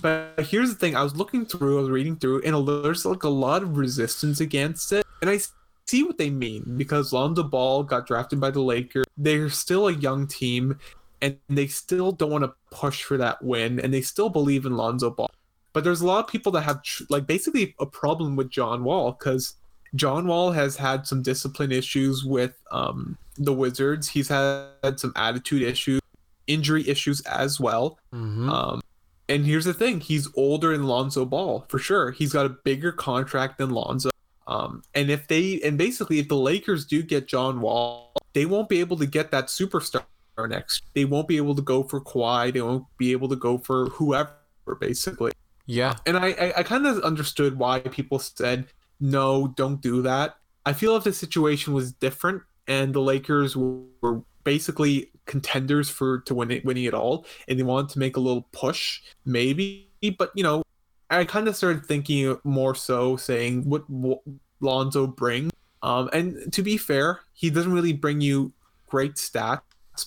but here's the thing: I was looking through, I was reading through, and there's like a lot of resistance against it, and I see what they mean because Lonzo Ball got drafted by the Lakers. They're still a young team, and they still don't want to push for that win, and they still believe in Lonzo Ball. But there's a lot of people that have tr- like basically a problem with John Wall because John Wall has had some discipline issues with um, the Wizards. He's had some attitude issues, injury issues as well. Mm-hmm. Um, and here's the thing: he's older than Lonzo Ball for sure. He's got a bigger contract than Lonzo. Um, and if they and basically if the Lakers do get John Wall, they won't be able to get that superstar next. They won't be able to go for Kawhi. They won't be able to go for whoever basically. yeah. And I I, I kind of understood why people said no, don't do that. I feel if the situation was different and the Lakers were, were basically contenders for to win it, winning it all, and they wanted to make a little push, maybe. But you know, I kind of started thinking more so, saying what, what Lonzo brings. Um, and to be fair, he doesn't really bring you great stats,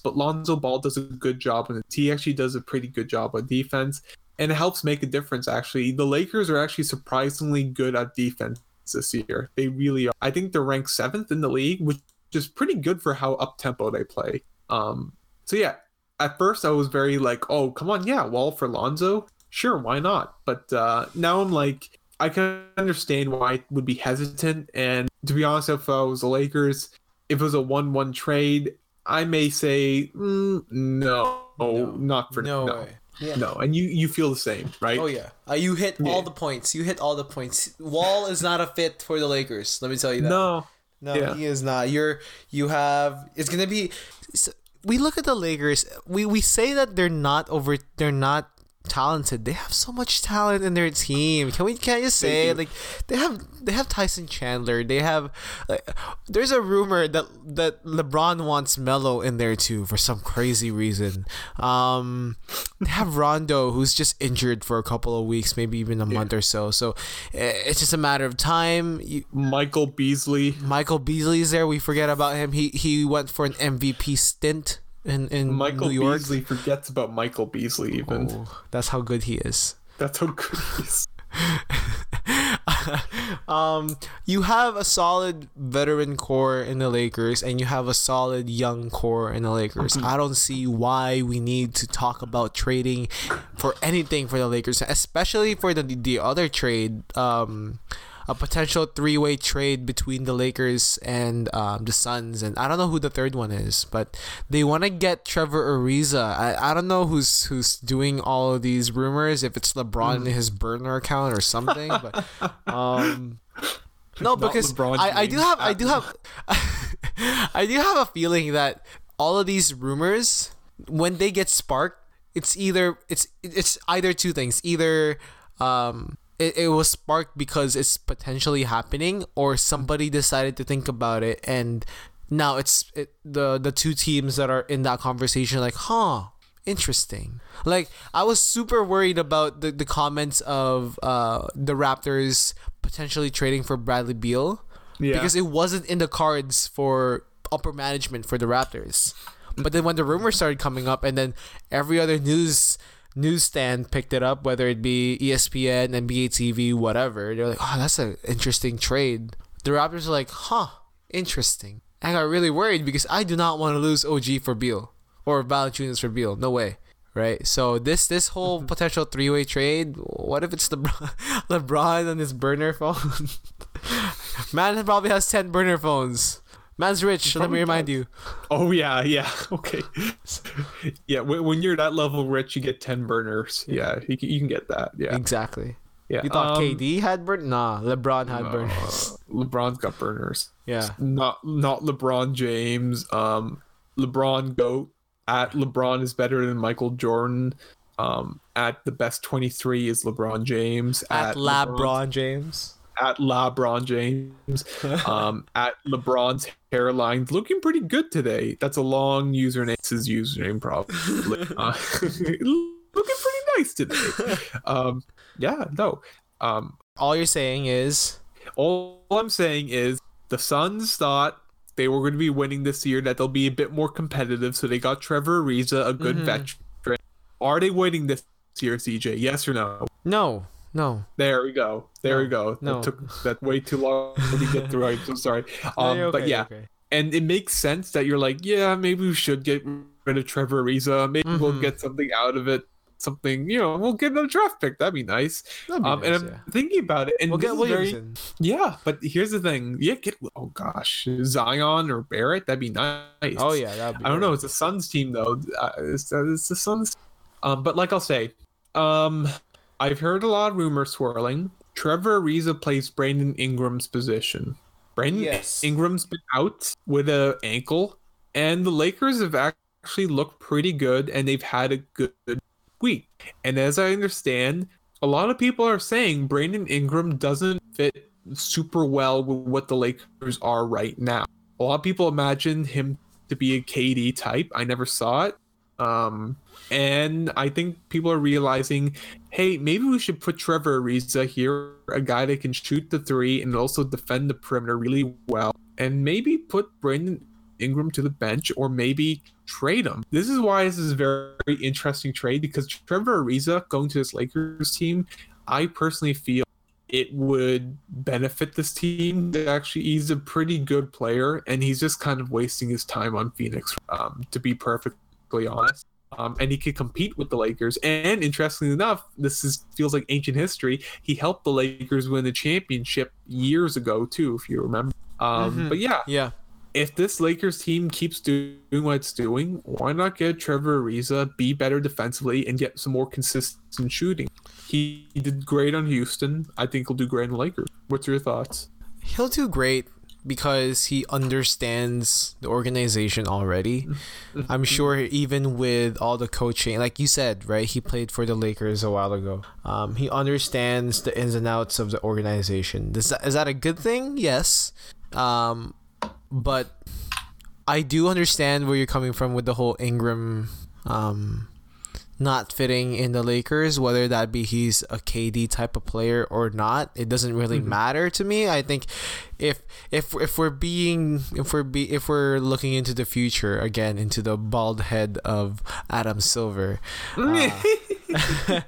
but Lonzo Ball does a good job on. He actually does a pretty good job on defense, and it helps make a difference. Actually, the Lakers are actually surprisingly good at defense this year. They really are. I think they're ranked seventh in the league, which is pretty good for how up tempo they play. Um, so yeah, at first I was very like, oh come on, yeah, Wall for Lonzo, sure, why not? But uh, now I'm like, I can understand why I would be hesitant. And to be honest, if I was the Lakers, if it was a one-one trade, I may say mm, no, No. not for No no. way. Yeah. No, and you you feel the same, right? Oh yeah. Uh, you hit Yeah. all the points. You hit all the points. Wall is not a fit for the Lakers. Let me tell you that. No, No, Yeah. he is not. You're you have it's gonna be. s- We look at the Lakers. We we say that they're not over. They're not talented. They have so much talent in their team. Can we can't you say like they have they have Tyson Chandler. They have like, there's a rumor that that LeBron wants Melo in there too for some crazy reason. Um, they have Rondo who's just injured for a couple of weeks, maybe even a month or so. So eh, it's just a matter of time. You, Michael Beasley. Michael Beasley's there. We forget about him. He he went for an MVP stint in in Michael New York. Beasley forgets about Michael Beasley. Even Oh, that's how good he is. that's how good he is. um, you have a solid veteran core in the Lakers, and you have a solid young core in the Lakers. I don't see why we need to talk about trading for anything for the Lakers, especially for the the other trade. Um, a potential three-way trade between the Lakers and um, the Suns, and I don't know who the third one is, but they want to get Trevor Ariza. I, I don't know who's who's doing all of these rumors. If it's LeBron in his burner account or something, but um, no, Not because I, I do have I do have I do have a feeling that all of these rumors when they get sparked, it's either it's it's either two things. Either um it, it was sparked because it's potentially happening or somebody decided to think about it and now it's it, the the two teams that are in that conversation like huh interesting like i was super worried about the, the comments of uh the raptors potentially trading for bradley beal Yeah. because it wasn't in the cards for upper management for the raptors but then when the rumors started coming up and then every other news newsstand picked it up whether it be espn nba tv whatever. They're like oh that's an interesting trade. The raptors are like huh interesting. I got really worried because i do not want to lose og for beal or Valanciunas for beal. No way right? So this this whole mm-hmm. potential three-way trade what if it's lebron lebron on his burner phone man probably has 10 burner phones man's rich let me remind does. you Oh yeah, yeah. Okay. yeah, when, when you're that level rich, you get ten burners. Yeah, you can, you can get that. Yeah, exactly yeah. you thought Um, kd had burn nah lebron had uh, burners LeBron's got burners. yeah Not not LeBron James. Um, LeBron goat at LeBron is better than Michael Jordan. Um, at the best twenty three is LeBron James. at LeBron James. At LeBron James. um, at LeBron's hairline looking pretty good today. That's a long username. It's his username probably. Uh, looking pretty nice today. Um, yeah, no. Um, All you're saying is all I'm saying is the Suns thought they were going to be winning this year, that they'll be a bit more competitive. So they got Trevor Ariza, a good Mhm. veteran. Are they winning this year, CJ? Yes or no? no, no. There we go. There we go. no. That took that way too long to get through. I'm so sorry. Um, you're but yeah, okay. and it makes sense that you're like, yeah, maybe we should get rid of Trevor Ariza. Maybe we'll Mhm. get something out of it. Something, you know, we'll get another draft pick. That'd be nice. That'd be Um, and I'm yeah. thinking about it, and We'll get is very- Williamson. yeah, but here's the thing. Yeah, get oh gosh, Zion or Barrett. That'd be nice. Oh yeah, I don't great. know. It's a Suns team though. Uh, it's, uh, it's the Suns. Um, but like I'll say, um, I've heard a lot of rumors swirling. Trevor Ariza plays Brandon Ingram's position. Brandon Yes. Ingram's been out with a ankle, and the Lakers have actually looked pretty good, and they've had a good week. And as I understand, a lot of people are saying Brandon Ingram doesn't fit super well with what the Lakers are right now. A lot of people imagine him to be a KD type. I never saw it. Um, and I think people are realizing, hey, maybe we should put Trevor Ariza here, a guy that can shoot the three and also defend the perimeter really well, and maybe put Brandon Ingram to the bench or maybe trade him. This is why this is a very interesting trade because Trevor Ariza going to this Lakers team, I personally feel it would benefit this team. Actually, he's a pretty good player, and he's just kind of wasting his time on Phoenix. Um, to be perfectly honest, um, and he could compete with the Lakers. And interestingly enough, this is feels like ancient history. He helped the Lakers win the championship years ago too, if you remember. Um, Mhm. But yeah, Yeah. if this Lakers team keeps doing what it's doing, why not get Trevor Ariza, be better defensively, and get some more consistent shooting? He did great on Houston. I think he'll do great in the Lakers. What's your thoughts? He'll do great because he understands the organization already. I'm sure even with all the coaching, like you said, right? He played for the Lakers a while ago. Um, he understands the ins and outs of the organization. Is that, is that a good thing? Yes. Um, but I do understand where you're coming from with the whole Ingram um, not fitting in the Lakers, whether that be he's a KD type of player or not. It doesn't really matter to me. I think if if if we're being if we're be if we're looking into the future again into the bald head of Adam Silver, uh,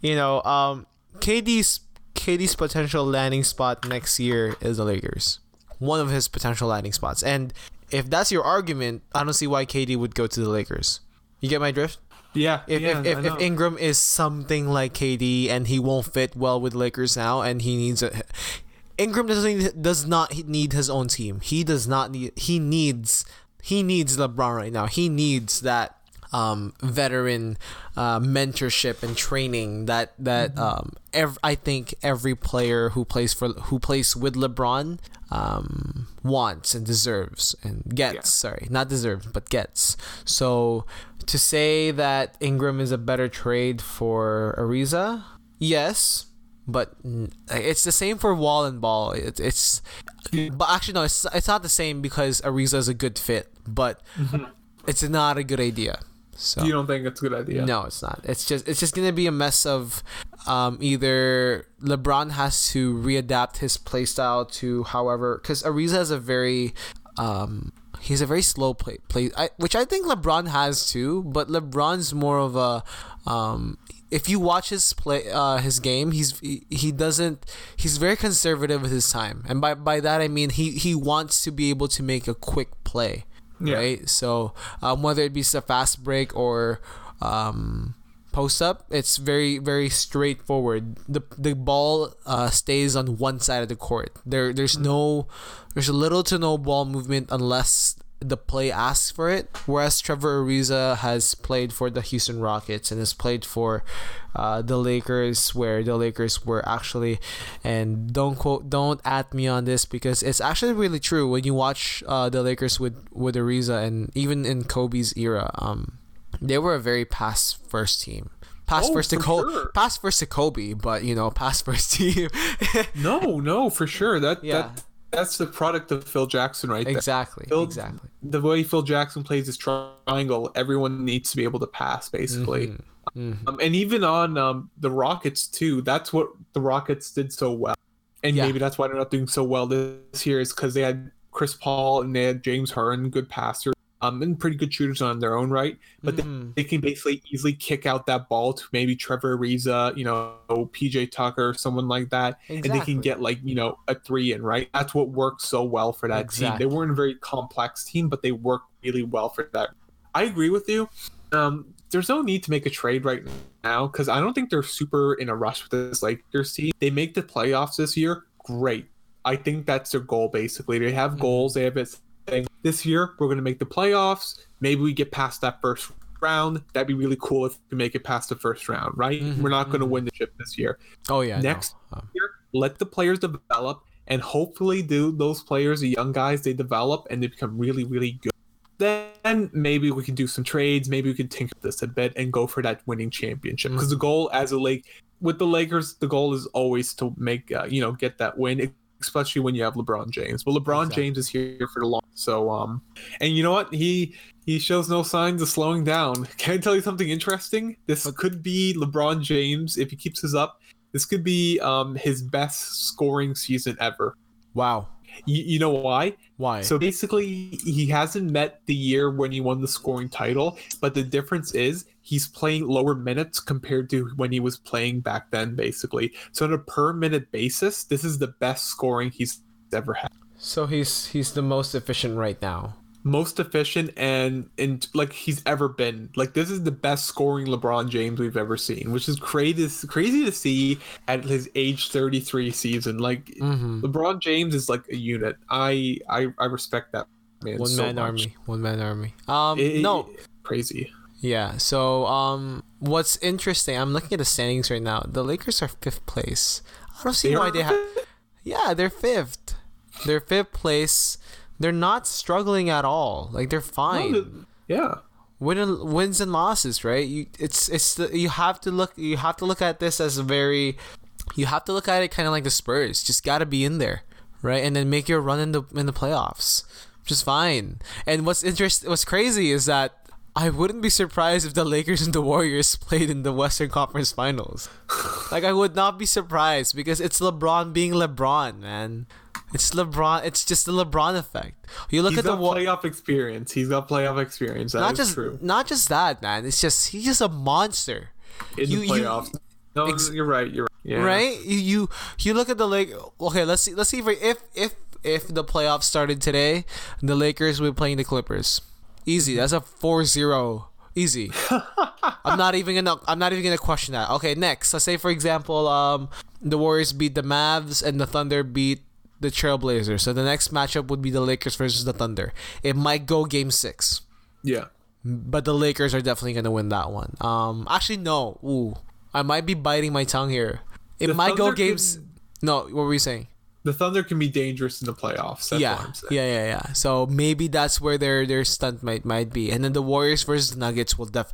you know, um, KD's KD's potential landing spot next year is the Lakers. One of his potential landing spots. And if that's your argument, I don't see why KD would go to the Lakers. You get my drift? Yeah, If yeah, if, if, if. Ingram is something like KD and he won't fit well with Lakers now and he needs a Ingram doesn't need, does not need his own team. He does not need he needs he needs LeBron right now. He needs that um, veteran uh, mentorship and training that that um, ev- I think every player who plays for who plays with LeBron um, wants and deserves and gets. Yeah. Sorry, not deserves but gets. So to say that Ingram is a better trade for Ariza, yes. But it's the same for Wall and Ball. It, it's, but actually no, it's it's not the same because Ariza is a good fit, but it's not a good idea. So you don't think it's a good idea? no, it's not. It's just it's just gonna be a mess of um, either LeBron has to readapt his playstyle to however because Ariza has a very um, he's a very slow play play I, which I think LeBron has too, but LeBron's more of a um, if you watch his play uh, his game, he's he, he doesn't he's very conservative with his time, and by by that I mean he he wants to be able to make a quick play Yeah. right? So um, whether it be a fast break or um, post up, it's very very straightforward. the The ball uh, stays on one side of the court. There there's no there's little to no ball movement unless the play asks for it. Whereas Trevor Ariza has played for the Houston Rockets and has played for uh, the Lakers, where the Lakers were actually, and don't quote, don't at me on this because it's actually really true when you watch uh, the Lakers with with Ariza and even in Kobe's era, um, they were a very pass first team. Pass Oh, first to Kobe, sure. pass first to Kobe, but you know, pass first team. No, no, for sure. That Yeah. that that's the product of Phil Jackson right exactly, Phil- exactly. The way Phil Jackson plays his triangle, everyone needs to be able to pass basically. Mhm. Um, and even on um, the Rockets too. That's what the Rockets did so well, and Yeah. maybe that's why they're not doing so well this year is because they had Chris Paul and they had James Harden, good passers, um, and pretty good shooters on their own right. But Mhm. they, they can basically easily kick out that ball to maybe Trevor Ariza, you know, PJ Tucker, someone like that, and they can get like you know a three in right. That's what works so well for that team. They weren't a very complex team, but they work really well for that. I agree with you. Um, there's no need to make a trade right now because I don't think they're super in a rush with this Lakers team. They make the playoffs this year, great. I think that's their goal basically. They have Mhm. goals. They have it saying this year we're going to make the playoffs. Maybe we get past that first round. That'd be really cool if we make it past the first round, right? Mhm, We're not going to mhm. win the chip this year. Oh yeah. Next Um, year, let the players develop and hopefully do those players, the young guys, they develop and they become really, really good. Then maybe we can do some trades. Maybe we can tinker this a bit and go for that winning championship. Because the goal as a Lake with the Lakers, the goal is always to make uh, you know get that win, especially when you have LeBron James. But LeBron Exactly. James is here for the long. So um, and you know what he he shows no signs of slowing down. Can I tell you something interesting? This could be LeBron James if he keeps this up. This could be um his best scoring season ever. wow. You, you know why? Why? So basically, he hasn't met the year when he won the scoring title, but the difference is he's playing lower minutes compared to when he was playing back then, basically. So on a per minute basis, this is the best scoring he's ever had. So he's he's the most efficient right now. Most efficient and and like he's ever been. Like this is the best scoring LeBron James we've ever seen, which is crazy crazy to see at his age 33 season. Like Mm-hmm. LeBron James is like a unit. I I, I respect that man. One so man much. army. One man army. Um, It- no. crazy. Yeah. So um, what's interesting? I'm looking at the standings right now. The Lakers are fifth place. I don't see They why they have. Yeah, they're fifth. They're fifth place. They're not struggling at all. Like they're fine. No, the- yeah. Win and, wins and losses, right? You it's it's the, you have to look you have to look at this as a very you have to look at it kind of like the Spurs. Just got to be in there, right? And then make your run in the in the playoffs. Just fine. And what's interest what's crazy is that I wouldn't be surprised if the Lakers and the Warriors played in the Western Conference Finals. like I would not be surprised because it's LeBron being LeBron, man. It's LeBron. It's just the LeBron effect. You look He's at the Wa- playoff experience. He's got playoff experience. That not just true. not just that, man. It's just he's just a monster. In you- the you- playoffs. no, ex- you're right. You're right. Yeah. right? You, you you look at the Lake. Okay, let's see. Let's see if if if if the playoffs started today, the Lakers would be playing the Clippers. Easy. That's a 4-0. Easy. I'm not even gonna. I'm not even gonna question that. Okay, next. Let's say for example, um, the Warriors beat the Mavs and the Thunder beat the Trailblazers. So the next matchup would be the Lakers versus the Thunder. It might go Game Six, Yeah. but the Lakers are definitely gonna win that one. Um, actually no. Ooh, I might be biting my tongue here. It The might go games. can- No, what were you saying? The Thunder can be dangerous in the playoffs. That's yeah, what I'm saying. yeah, yeah, yeah. So maybe that's where their their stunt might might be, and then the Warriors versus the Nuggets will def.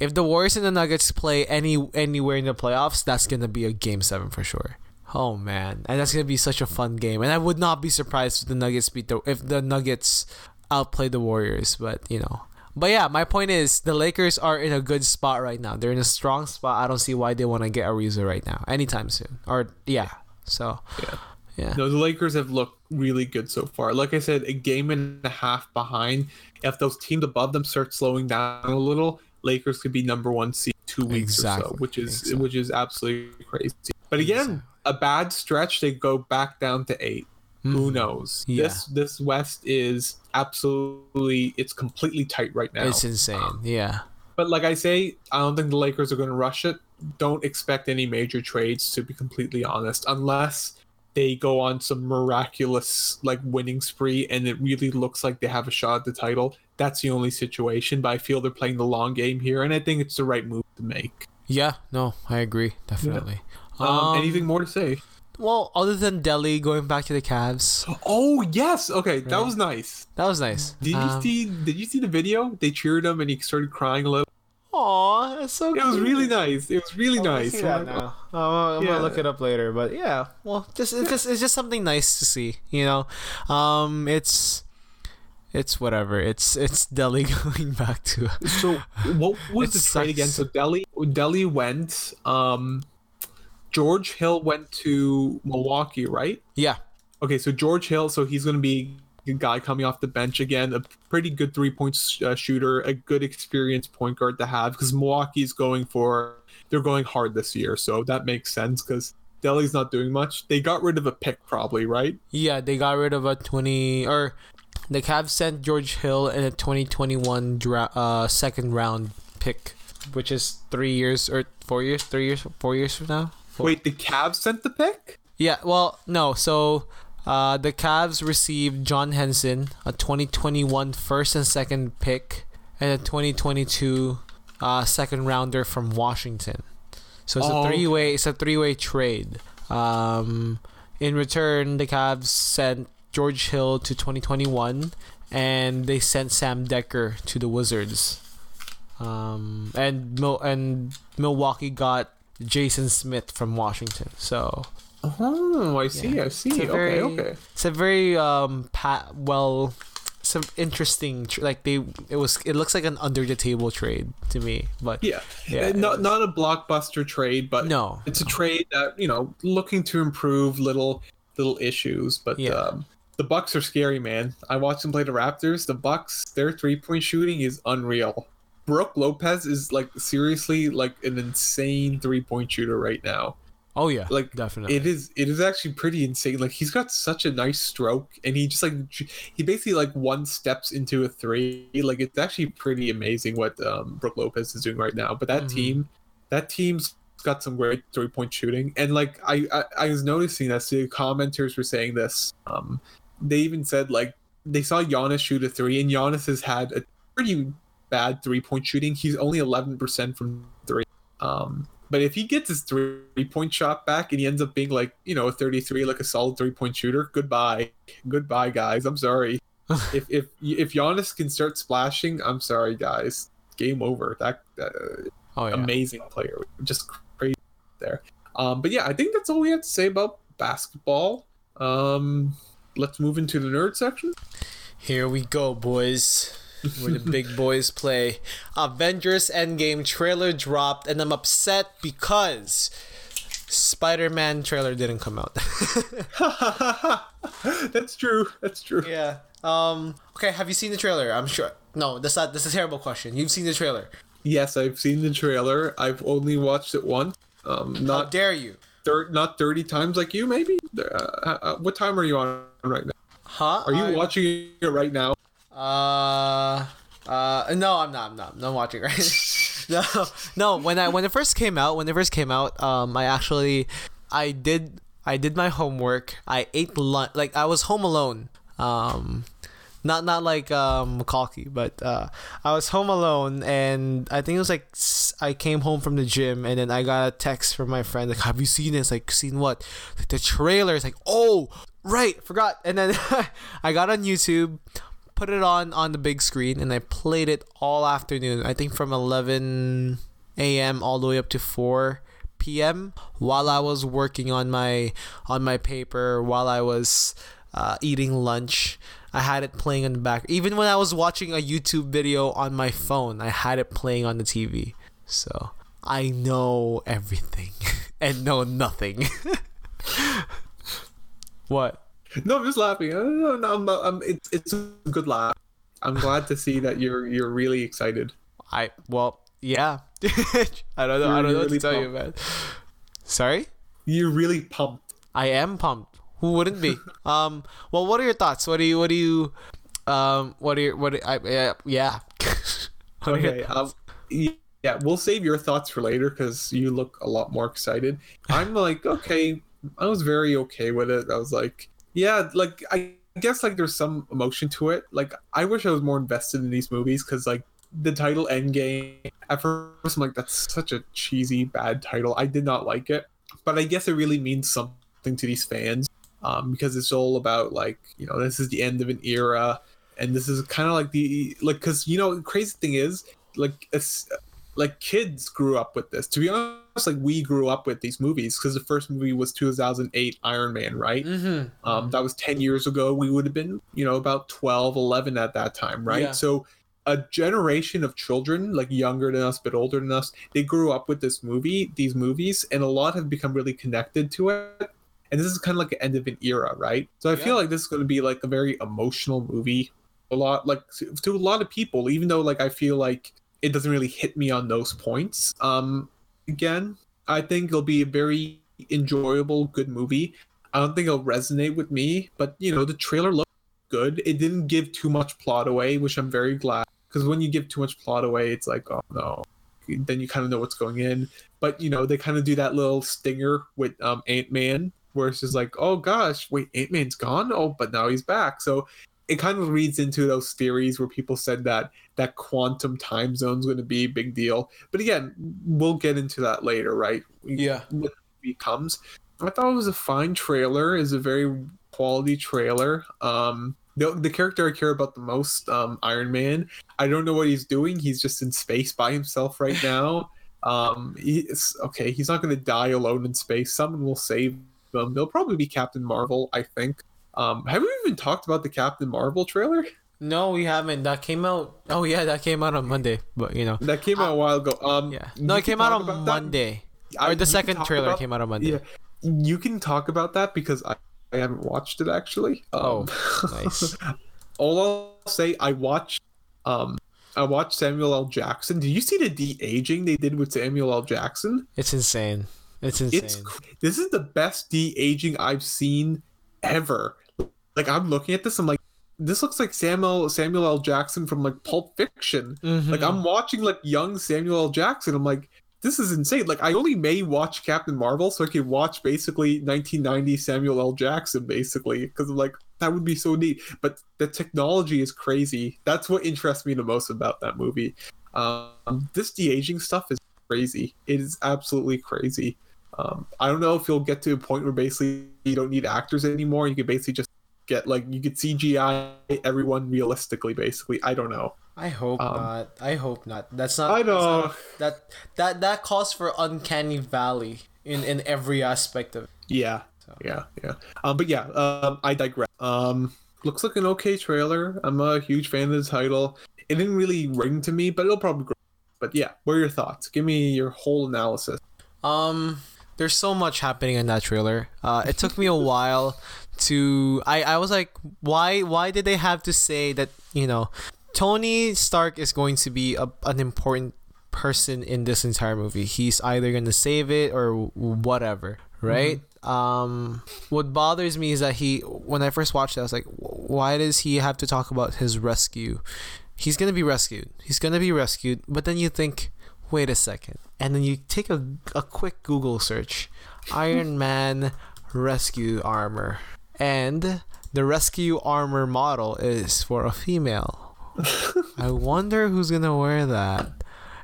If the Warriors and the Nuggets play any anywhere in the playoffs, that's gonna be a game seven for sure. Oh man, and that's gonna be such a fun game, and I would not be surprised if the Nuggets beat the if the Nuggets outplay the Warriors, but you know. But yeah, my point is the Lakers are in a good spot right now. They're in a strong spot. I don't see why they want to get Ariza right now, anytime soon. Or yeah, so Yeah. yeah. No, the Lakers have looked really good so far. Like I said, a game and a half behind. If those teams above them start slowing down a little, Lakers could be number one seed two weeks or so, which is Exactly. which is absolutely crazy. But again, a bad stretch, they go back down to eight. Who knows? Mm-hmm. Yeah. This this West is absolutely it's completely tight right now. It's insane. Yeah. But like I say, I don't think the Lakers are going to rush it. Don't expect any major trades, to be completely honest, unless they go on some miraculous like winning spree and it really looks like they have a shot at the title. That's the only situation. But I feel they're playing the long game here, and I think it's the right move to make. Yeah, no, I agree. Definitely. Um, anything more to say? Well, other than Delly going back to the Cavs, Oh yes, okay, that Right. was nice. that was nice. Did you Um, see? Did you see the video? They cheered him, and he started crying a little. Aw, that's so It was really nice. It was really nice. See that now. Oh, I'm Yeah. gonna look it up later, but yeah. Well, just it's just it's just something nice to see, you know. Um, it's it's whatever. It's it's Delly going back to. So what was the trade again? So Delly Delly went. Um, George Hill went to Milwaukee, right? Yeah, Okay, so George Hill, so he's going to be a guy coming off the bench again, a pretty good three point uh, shooter, a good experienced point guard to have because Milwaukee's going for they're going hard this year, so that makes sense because Delly's not doing much. They got rid of a pick, probably, right? yeah. They got rid of a twenty or the Cavs sent George Hill in a 2021 dra- uh second round pick, which is three years or four years, three years, four years from now. Wait, the Cavs sent the pick? Yeah, well, no. So, uh, the Cavs received John Henson, a 2021 first and second pick, and a 2022 uh, second rounder from Washington. So it's Oh, a three way. It's a three way trade. Um, in return, the Cavs sent George Hill to 2021, and they sent Sam Dekker to the Wizards. Um, and Mil- and Milwaukee got Jason Smith from Washington. So Oh, I see. Yeah. I see. It's a Okay, very- okay. it's a very um pat well some interesting tr- like they it was it looks like an under the table trade to me but Yeah, Yeah, not was- not a blockbuster trade, but no it's a trade that you know looking to improve little little issues. But Yeah. um, the Bucks are scary, man. I watched them play the Raptors. The Bucks, their three point shooting is unreal. Brook Lopez is like seriously like an insane three point shooter right now. oh yeah Like definitely it is it is actually pretty insane. Like he's got such a nice stroke, and he just like he basically like one steps into a three. Like it's actually pretty amazing what um, Brook Lopez is doing right now. But that Mhm. team, that team's got some great three point shooting, and like I, I I was noticing that the commenters were saying this. Um, they even said like they saw Giannis shoot a three, and Giannis has had a pretty bad three point shooting. He's only eleven percent from three. Um, but if he gets his three point shot back and he ends up being like, you know, a 33, like a solid three point shooter, goodbye. Goodbye, guys. I'm sorry. if if if Giannis can start splashing, I'm sorry, guys. Game over. That uh, oh yeah amazing player. Just crazy there. Um, but yeah, I think that's all we have to say about basketball. Um, let's move into the nerd section. here we go boys where the big boys play avengers endgame trailer dropped and i'm upset because spider-man trailer didn't come out that's true. That's true. yeah um okay have you seen the trailer i'm sure no that's not that's a terrible question you've seen the trailer Yes, I've seen the trailer. I've only watched it once. Um, How not dare you? thir- not 30 times like you, maybe? Uh, uh, what time are you on right now? Huh? Are you I- watching it right now? Uh, uh, no, I'm not. I'm not. I'm not watching right. no, no. When I when it first came out, when it first came out, um, I actually, I did, I did my homework. I ate lunch. Like I was home alone. Um, not not like um Macaulay, but uh, I was home alone, and I think it was like I came home from the gym, and then I got a text from my friend like, "Have you seen this? Like, seen what? Like the trailer." It's like, "Oh, right, forgot." And then I got on YouTube, put it on on the big screen, and I played it all afternoon. I think from 11 a.m. all the way up to 4 p.m. while I was working on my on my paper, while I was uh, eating lunch. I had it playing in the back. Even when I was watching a YouTube video on my phone, I had it playing on the TV. So I know everything and know nothing. what? No, I'm just laughing. Uh, No, no, I'm, I'm, it's, it's a good laugh. I'm glad to see that you're you're really excited. I well, yeah. I don't know. I don't know what to You're tell you, man. Sorry. You're really pumped. I am pumped. Who wouldn't be? um. Well, what are your thoughts? What do you? What do you? Um. What are your? What? I, yeah. Yeah. Okay. Um, yeah, we'll save your thoughts for later because you look a lot more excited. I'm like, okay, I was very okay with it. I was like, yeah, like I guess like there's some emotion to it. Like I wish I was more invested in these movies because like the title Endgame. At first, I'm like, that's such a cheesy, bad title. I did not like it, but I guess it really means something to these fans um, because it's all about like you know this is the end of an era and this is kind of like the like because you know crazy thing is like it's like kids grew up with this. To be honest like we grew up with these movies because the first movie was 2008 iron man right? Mm-hmm. um that was 10 years ago. We would have been you know about 12 11 at that time right? Yeah. so a generation of children like younger than us but older than us they grew up with this movie these movies and a lot have become really connected to it. And this is kind of like the end of an era right? So i Yeah. feel like this is going to be like a very emotional movie. A lot like to, to a lot of people even though like i feel like it doesn't really hit me on those points um again. I think it'll be a very enjoyable good movie. I don't think it'll resonate with me but you know the trailer looked good. It didn't give too much plot away which i'm very glad because when you give too much plot away it's like oh no. Then you kind of know what's going in. But you know they kind of do that little stinger with um ant-man where it's just like oh gosh wait ant-man's gone? Oh but now he's back. So it kind of reads into those theories where people said that that quantum time zone is going to be a big deal. But again we'll get into that later right? Yeah. when movie comes i thought it was a fine trailer is a very quality trailer. Um the, the character i care about the most um iron man i don't know what he's doing he's just in space by himself right now. Um he's okay he's not going to die alone in space. Someone will save him. They'll probably be captain marvel i think um have we even talked about the captain marvel trailer No, we haven't. That came out. Oh yeah, that came out on Monday. But you know. that came out a while ago um Yeah. No, it came out on. Monday. I- or the second trailer about- came out on Monday. Yeah, you can talk about that because I, I haven't watched it actually. Oh, Um, nice. all I'll say, I watched, um, I watched Samuel L. Jackson. Did you see the de aging they did with Samuel L. Jackson? It's insane. It's insane. It's this is the best de aging I've seen ever. Like I'm looking at this, I'm like, this looks like Samuel Samuel L. Jackson from like Pulp Fiction. Mhm. Like I'm watching like young Samuel L. Jackson. I'm like, this is insane. Like I only may watch Captain Marvel so I can watch basically 1990 Samuel L. Jackson basically because I'm like that would be so neat. But the technology is crazy. That's what interests me the most about that movie. Um, this de aging stuff is crazy. It is absolutely crazy. Um, I don't know if you'll get to a point where basically you don't need actors anymore. You could basically just get like you could CGI everyone realistically. Basically, I don't know. I hope um, not. I hope not. That's not. I that's not know. that that that calls for uncanny valley in in every aspect of. it. Yeah, So. yeah, yeah. Um, but yeah, um, I digress. Um, looks like an okay trailer. I'm a huge fan of the title. It didn't really ring to me, but it'll probably grow. But yeah, what are your thoughts? Give me your whole analysis. Um, there's so much happening in that trailer. Uh, it took me a while to. I I was like, why why did they have to say that you know, Tony Stark is going to be a, an important person in this entire movie. He's either going to save it or whatever, right? Um, what bothers me is that he, when I first watched it, I was like, why does he have to talk about his rescue? He's gonna be rescued. He's gonna be rescued. But then you think, wait a second, and then you take a a quick Google search, Iron Man rescue armor, and the rescue armor model is for a female. I wonder who's gonna wear that.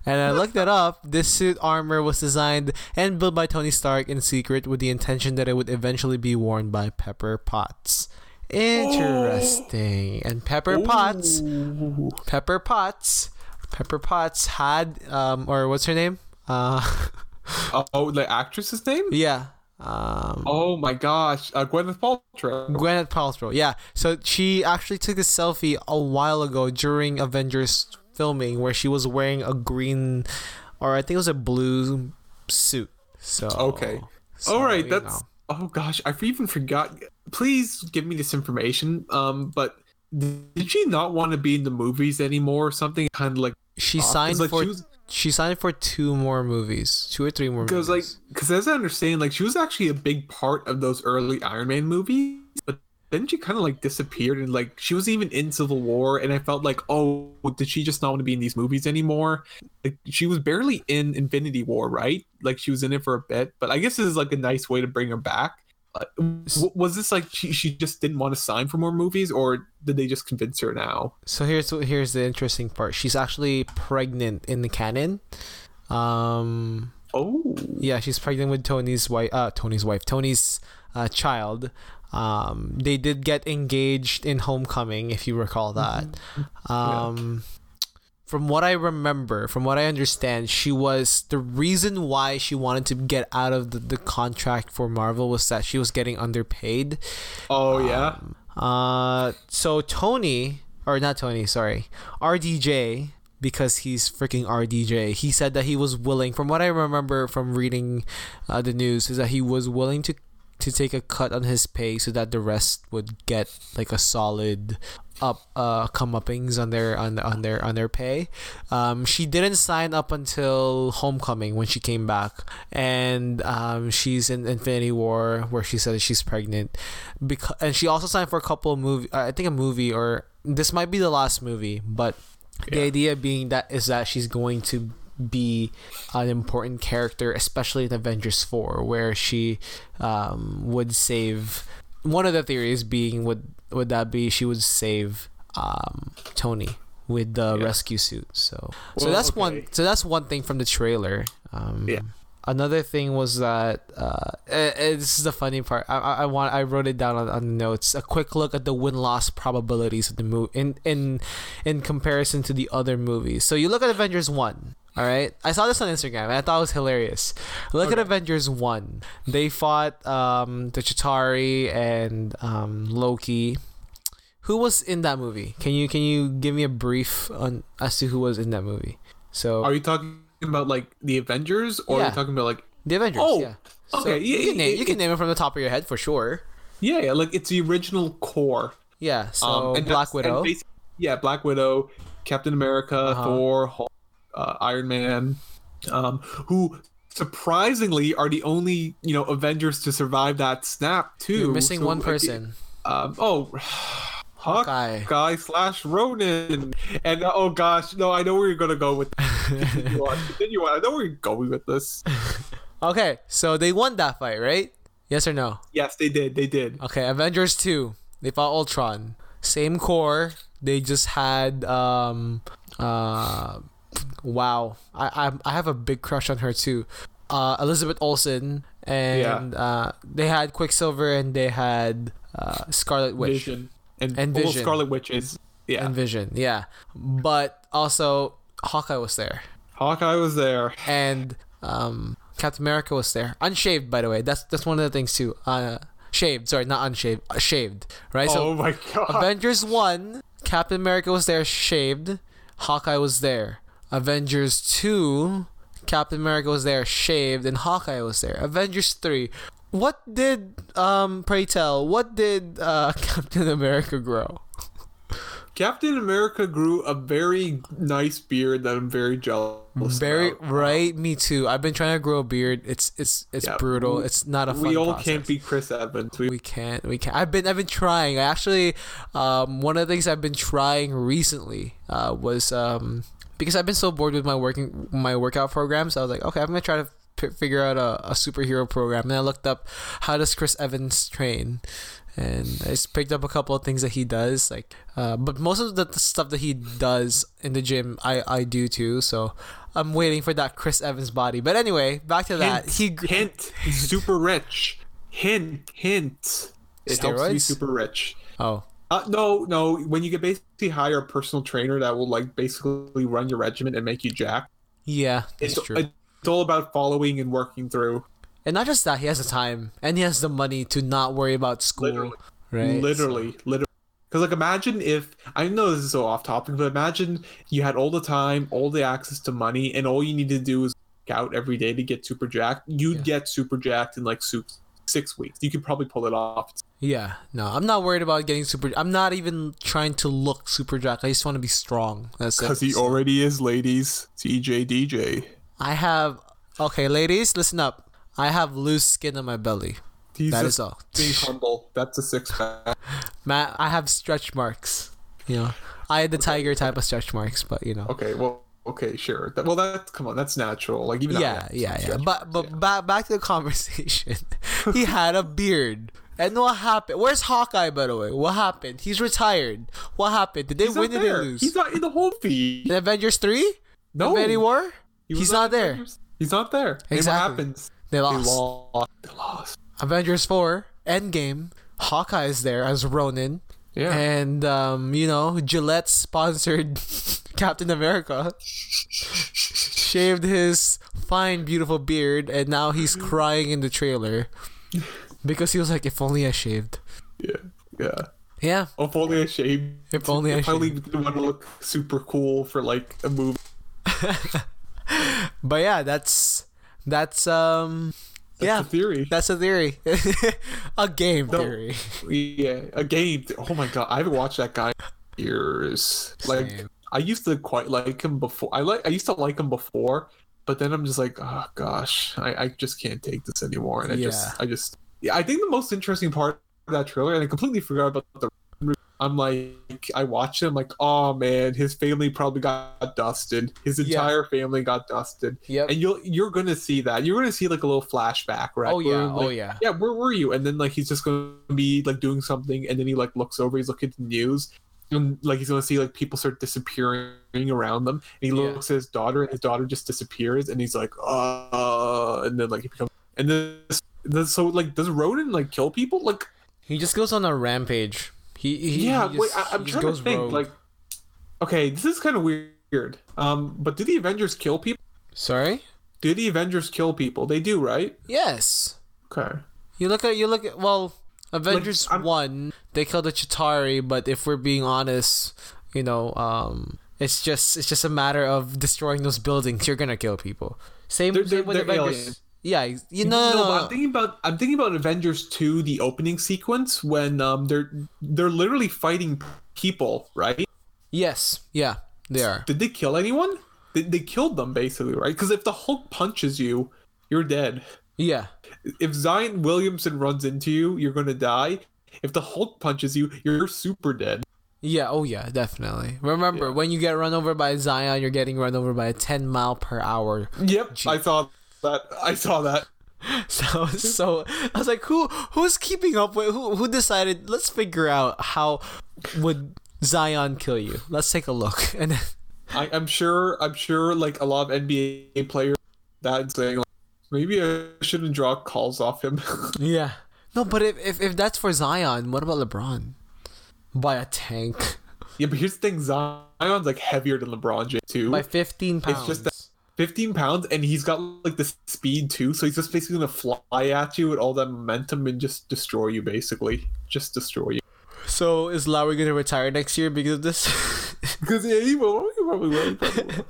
And I looked it up. This suit armor was designed and built by Tony Stark in secret with the intention that it would eventually be worn by Pepper Potts. Interesting. And Pepper Potts, Pepper Potts, Pepper Potts had um or what's her name? Uh Oh, the actress's name? yeah. Um Oh my gosh, uh, Gwyneth Paltrow. Gwyneth Paltrow. Yeah. So she actually took a selfie a while ago during Avengers filming where she was wearing a green or I think it was a blue suit. So Okay. so, All right, that's. know. Oh gosh, I even forgot. Please give me this information. Um, but did she not want to be in the movies anymore? or Something kind of like she signed like, for she was- she signed for two more movies, two or three more because like movies. because as I understand, like she was actually a big part of those early Iron Man movies, but then she kind of like disappeared and like she was even in Civil War, and I felt like oh, did she just not want to be in these movies anymore? Like she was barely in Infinity War, right? Like she was in it for a bit, but I guess this is like a nice way to bring her back. Uh, was this like she, she just didn't want to sign for more movies, or did they just convince her now? So here's here's the interesting part. She's actually pregnant in the canon. Um Oh, Yeah, she's pregnant with Tony's wife. Uh, Tony's wife. Tony's uh, child. Um, they did get engaged in Homecoming, if you recall that. Um, From what I remember, from what I understand, she was the reason why she wanted to get out of the, the contract for Marvel was that she was getting underpaid. oh yeah. Uh, so Tony, or not Tony, sorry, RDJ, because he's freaking RDJ. He said that he was willing. From what I remember from reading uh, the news, is that he was willing to to take a cut on his pay so that the rest would get like a solid up uh comeuppings on their on on their on their pay. Um, she didn't sign up until Homecoming when she came back, and um, she's in Infinity War where she said she's pregnant, because and she also signed for a couple of movie. Uh, I think a movie or this might be the last movie, but the idea being that is that she's going to be an important character, especially in Avengers Four, where she um, would save. One of the theories being would would that be she would save um, Tony with the Yeah. rescue suit. So so Well, that's one. So that's one thing from the trailer. Um, Yeah. Another thing was that uh, eh, eh, this is the funny part. I, I, I want I wrote it down on, on notes. A quick look at the win loss probabilities of the movie in in in comparison to the other movies. So you look at Avengers one. All right, I saw this on Instagram and I thought it was hilarious. Look at Avengers one. They fought um, the Chitauri and um, Loki. Who was in that movie? Can you can you give me a brief on as to who was in that movie? So Are you talking about like the Avengers, or are you talking about like the Avengers. Oh, yeah. So okay, yeah, you can name it- you can name it from the top of your head for sure. yeah, yeah, like it's the original core. Yeah. So Um, and Black Widow. and yeah, Black Widow, Captain America, Uh-huh. Thor, Hulk, uh, Iron Man, um, who surprisingly are the only you know Avengers to survive that snap too. You're missing So, one person. Um, oh, Hawkeye. Hawkeye slash Ronin, and uh, oh gosh, no, I know where you're gonna go with. Continue on. Continue on. I know where you're going with this. Okay, so they won that fight, right? Yes or no? Yes, they did. They did. Okay, Avengers 2. They fought Ultron. Same core. They just had um uh wow. I I, I have a big crush on her too. Uh Elizabeth Olsen and uh they had Quicksilver and they had uh Scarlet Witch Vision and, And Vision. Scarlet Witch is yeah. and Vision. Yeah. But also Hawkeye was there. Hawkeye was there. and um, Captain America was there, unshaved by the way. That's that's one of the things too. Uh, shaved, sorry, not unshaved, uh, shaved. Right. oh So my god. Avengers one, Captain America was there, shaved. Hawkeye was there. Avengers two, Captain America was there, shaved, and Hawkeye was there. Avengers three. What did um pray tell? What did uh Captain America grow? Captain America grew a very nice beard that I'm very jealous. Of. Very about. right, me too. I've been trying to grow a beard. It's it's it's Yeah, brutal. we- It's not a fun We all process. can't be Chris Evans. We, We can't. We can't. I've been. I've been trying. I actually, um, one of the things I've been trying recently, uh, was um, because I've been so bored with my working my workout programs. I was like, okay, I'm gonna try to p- figure out a, a superhero program. And I looked up how does Chris Evans train, and I just picked up a couple of things that he does. Like, uh, but most of the, the stuff that he does in the gym, I I do too. So. I'm waiting for that Chris Evans body. But anyway, back to that. He hint. He's super rich. Hint. Hint. It helps to be Steroids? super rich. Oh, Uh, no, no. When you can basically hire a personal trainer that will like basically run your regimen and make you jack. yeah, It's, true. it's all about following and working through. And not just that, he has the time and he has the money to not worry about school. Literally. Right? Literally, literally. Because like, imagine if I know this is so off topic, but imagine you had all the time, all the access to money, and all you need to do is out every day to get super jacked. You'd Yeah. get super jacked in like six, six weeks. You could probably pull it off. Yeah. No, I'm not worried about getting super. I'm not even trying to look super jack. I just want to be strong. That's Because he already is, ladies. TJ DJ. I have. Okay, ladies, listen up. I have loose skin on my belly. He's That is all. being humble. That's a six pack. Matt, I have stretch marks. You know, I had the tiger type of stretch marks, but you know. Okay, well, okay, sure. That, well, that come on, that's natural. Like even yeah, yeah, yeah. But but yeah. back back to the conversation. he had a beard. And what happened? Where's Hawkeye, by the way? What happened? He's retired. What happened? Did they He's win did they lose? He's not in the home feed. In Avengers 3? No, Infinity War? He He's not there. Avengers. He's not there. Exactly. what happens? They They lost. lost. They lost. Avengers 4, Endgame. Hawkeye is there as Ronin. Yeah. And, um, you know, Gillette sponsored Captain America. Shaved his fine, beautiful beard, and now he's crying in the trailer. Because he was like, if only I shaved. yeah. Yeah. Yeah, If only I shaved. If only I shaved. If only want to look super cool for like a movie. but yeah, that's that's um That's yeah, the theory. that's a theory, a game No. theory. Yeah, a game. Oh my god, I haven't watched that guy years. Like Same. I used to quite like him before. I like I used to like him before, but then I'm just like, oh gosh, I, I just can't take this anymore. And I Yeah. just I just I think the most interesting part of that trailer, and I completely forgot about the. I'm like, I watched him like, oh man, his family probably got dusted. His Yeah. entire family got dusted. Yeah. And you'll you're gonna see that. You're gonna see like a little flashback, right? Oh yeah, Where, oh yeah. yeah, where were you? And then like he's just gonna be like doing something, and then he like looks over, he's looking at the news, and like he's gonna see like people start disappearing around them, and he Yeah. looks at his daughter, and his daughter just disappears, and he's like, uh, and then like he becomes, and then this, so like does Ronin like kill people? Like He just goes on a rampage. He, he yeah, he wait, just- I, I'm just trying to think. rogue. Like, okay, this is kind of weird. Um, but do the Avengers kill people? sorry. Do the Avengers kill people? They do, right? Yes. Okay. You look at you look at well, Avengers I'm- one they killed the Chitauri, but if we're being honest, you know, um, it's just it's just a matter of destroying those buildings. You're gonna kill people. Same, They're- same they're- with Avengers. aliens. Yeah, you know, no, but I'm thinking about I'm thinking about Avengers 2, the opening sequence when um they're they're literally fighting people, right? yes, yeah, they are. Did they kill anyone? They, they killed them basically, right? Because if the Hulk punches you, you're dead. Yeah, If Zion Williamson runs into you, you're gonna die. If the Hulk punches you, you're super dead. yeah, oh yeah, definitely. Remember Yeah. when you get run over by Zion, you're getting run over by a 10 mile per hour Yep, I saw that. I saw that. So so I was like, who who's keeping up with who who decided? Let's figure out how would Zion kill you. Let's take a look. And then, I, I'm sure. I'm sure. Like a lot of NBA players, that saying, like, maybe I shouldn't draw calls off him. yeah, no, but if, if if that's for Zion, what about LeBron? By a tank Yeah, but here's the thing: Zion's like heavier than LeBron James too. by fifteen pounds. It's just that- 15 pounds, and he's got like the speed too. So he's just basically gonna fly at you with all that momentum and just destroy you. Basically, just destroy you. so is Lowry gonna retire next year because of this? Because yeah, he will. He probably will. He probably will.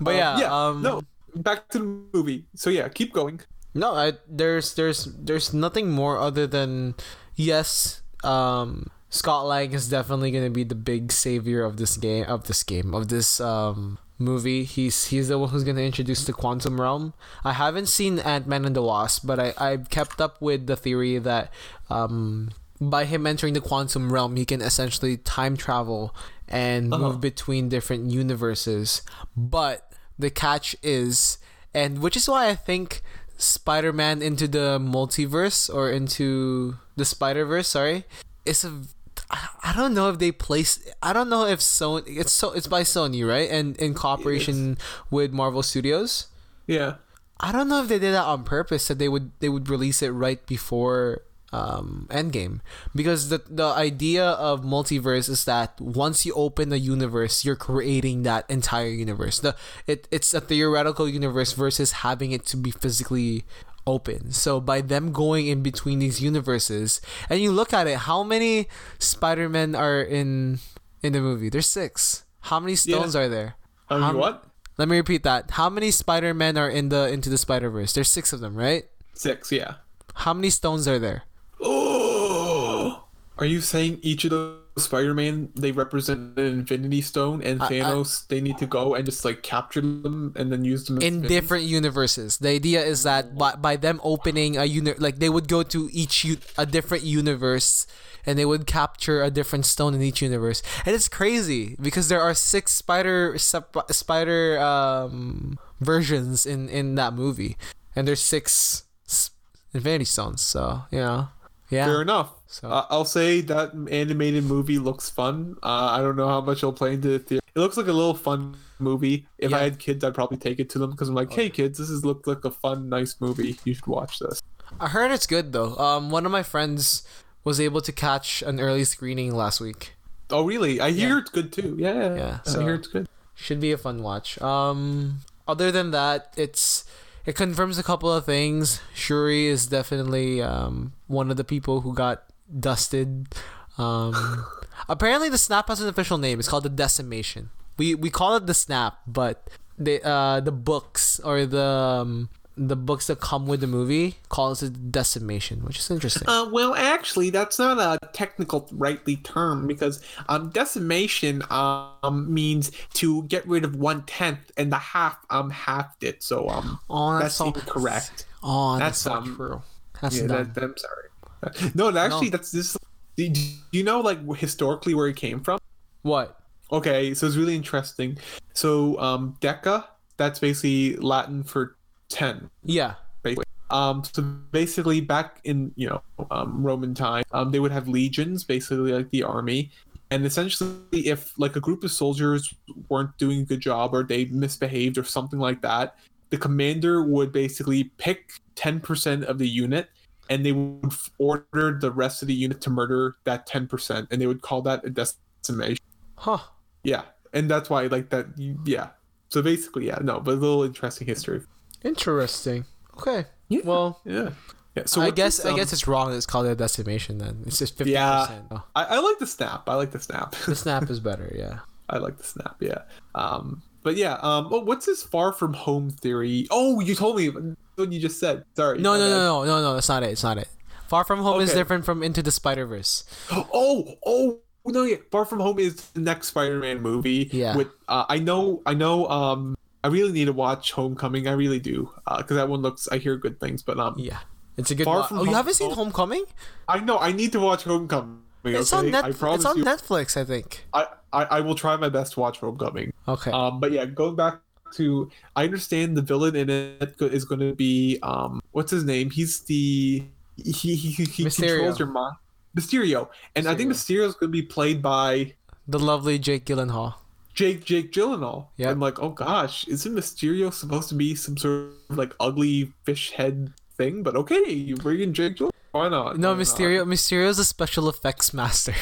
but Um, yeah, yeah. um, no, back to the movie. So yeah, keep going. No, I, there's there's there's nothing more other than yes, um, Scott Lang is definitely gonna be the big savior of this game of this game of this um movie. He's he's the one who's gonna introduce the quantum realm. I haven't seen Ant Man and the Wasp, but I I've kept up with the theory that um by him entering the quantum realm, he can essentially time travel and Uh-huh. move between different universes. But the catch is, and which is why I think Spider-Man into the multiverse or into the Spider-Verse, sorry, is a I I don't know if they place. I don't know if Sony. It's so. It's by Sony, right? And in cooperation with Marvel Studios. Yeah. I don't know if they did that on purpose. That they would they would release it right before um Endgame because the the idea of multiverse is that once you open a universe, you're creating that entire universe. The it it's a theoretical universe versus having it to be physically open. So by them going in between these universes, and you look at it, how many Spider-Men are in in the movie? There's six. How many stones are there? Mean, How- what? Let me repeat that. How many Spider-Men are in the into the Spider-Verse? There's six of them, right? Six, yeah. How many stones are there? Oh! Are you saying each of those Spider-Man they represent an Infinity Stone, and Thanos they need to go and just like capture them and then use them In different universes. The idea is that by, by them opening a uni- like they would go to each u- a different universe and they would capture a different stone in each universe. And it's crazy because there are six spider sep- spider um versions in in that movie. And there's six Infinity Stones. So, you know. Yeah. Fair enough. So Uh, I'll say that animated movie looks fun. Uh, I don't know how much it'll play into the theater. It looks like a little fun movie. If I had kids, I'd probably take it to them because I'm like, hey kids, this is look like a fun, nice movie. You should watch this. I heard it's good though. Um, one of my friends was able to catch an early screening last week. Oh really? I hear Yeah. it's good too. Yeah, yeah. Yeah, I so- hear it's good. Should be a fun watch. Um, other than that, it's it confirms a couple of things. Shuri is definitely um one of the people who got dusted. Um, apparently the snap has an official name. It's called the decimation. We we call it the snap, but the uh the books or the um, the books that come with the movie calls it decimation, which is interesting. Uh, well, actually, that's not a technical rightly term because um, decimation um means to get rid of one tenth, and the half um halved it. So um Oh, that's that's so incorrect. Oh, that's, That's, um, true. That's yeah, that, I'm sorry. No, actually, that's this. Do you know like historically where it came from? What? Okay, so it's really interesting. So um, Deca, that's basically Latin for ten. Yeah. basically. Um, so basically, back in you know um, Roman time, um, they would have legions, basically like the army, and essentially, if like a group of soldiers weren't doing a good job or they misbehaved or something like that, the commander would basically pick ten percent of the unit, and they would order the rest of the unit to murder that ten percent, and they would call that a decimation. Huh. Yeah, and that's why like that. Yeah. So basically, yeah, no, but a little interesting history. Interesting. Okay. Yeah. Well, Yeah. Yeah. So I guess this, I um, guess it's wrong. It's called a decimation. Then it's just fifty Yeah. percent. Oh, I, I like the snap. I like the snap. the snap is better. Yeah. I like the snap. Yeah. Um. But yeah. Um. Oh, what's this far from home theory? Oh, you told me what you just said. Sorry. No, no, no, no, no, no. That's not it. It's not it. Far from home is different from Into the Spider Verse. Oh. Oh. No. Yeah. Far from home is the next Spider-Man movie. Yeah. With uh, I know. I know. Um. I really need to watch Homecoming. I really do. Uh. Because that one looks. I hear good things. But um. Yeah. It's a good. Far wa- From oh, you haven't seen Homecoming? I know. I need to watch Homecoming. It's okay? on Net- I promise It's on you. Netflix, I think. I, I. I will try my best to watch Homecoming. Okay. Um, but yeah, going back to, I understand the villain in it is going to be um, what's his name? He's the he he he, Mysterio. controls your mind, Mysterio, and I think Mysterio is going to be played by the lovely Jake Gyllenhaal. Jake Jake Gyllenhaal. Yep. I'm like, oh gosh, isn't Mysterio supposed to be some sort of like ugly fish head thing? But okay, you bring in Jake Gyllenhaal. Why not? No, Why not? Mysterio. Mysterio's a special effects master.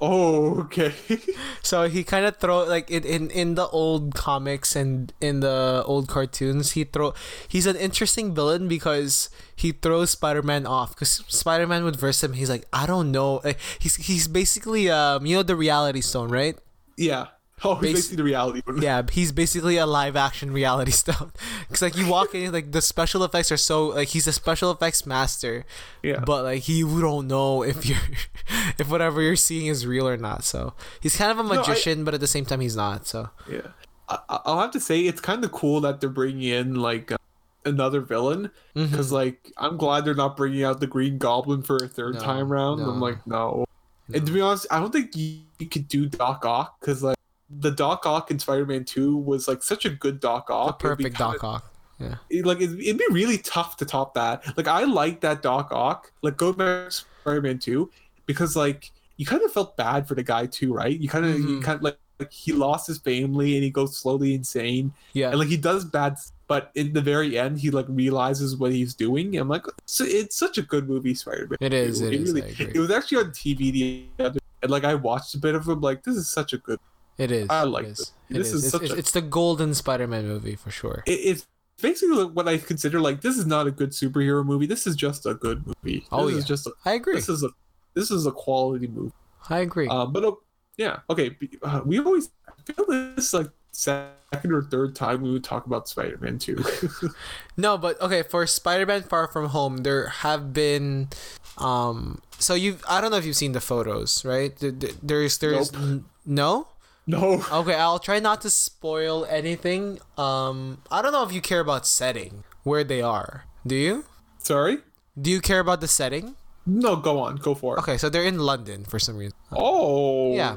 Oh, okay. So he kind of throw like in, in in the old comics and in the old cartoons, he throw he's an interesting villain because he throws Spider-Man off because Spider-Man would verse him. He's like, I don't know. Like, he's he's basically um you know the Reality Stone, right? yeah. Oh, he's Basi- basically the reality. one. Yeah, he's basically a live action Reality Stone. Because like you walk in, like the special effects are so like he's a special effects master, Yeah. but like he don't know if you're if whatever you're seeing is real or not. So he's kind of a magician, but at the same time he's not. So Yeah, I, I- I'll have to say it's kind of cool that they're bringing in like uh, another villain because like I'm glad they're not bringing out the Green Goblin for a third No, time round. no. I'm like no. and to be honest, I don't think you, you could do Doc Ock because like the Doc Ock in Spider-Man Two was like such a good Doc Ock. Be perfect kinda- Doc Ock. Yeah. it- like it'd, it'd be really tough to top that. Like I like that Doc Ock. Like go back to Spider-Man Two because like you kind of felt bad for the guy too, right? You kind of you Mhm. kind of like, like he lost his family and he goes slowly insane Yeah. and like he does bad, but in the very end he like realizes what he's doing. I'm like, so it's such a good movie, Spider-Man. It is, it is, I Really, it was actually on TV the other, and like I watched a bit of it. I'm like, this is such a good. It is. I like it is. this. It This is. is It's, such it's, a- it's the golden Spider-Man movie for sure. It, it's basically what I consider like this is not a good superhero movie. This is just a good movie. Oh, this is yeah. just a, I agree. this is a this is a quality movie. I agree. Um, but uh, yeah, okay. Uh, we always I feel this like second or third time we would talk about Spider-Man too. No, but okay, for Spider-Man Far From Home, there have been um so you I don't know if you've seen the photos, right? There- there- There's there's Nope. n- no? No. Okay, I'll try not to spoil anything. Um I don't know if you care about setting, where they are. Do you? Sorry. Do you care about the setting? No, go on. Go for it. Okay, so they're in London for some reason. Oh. Yeah.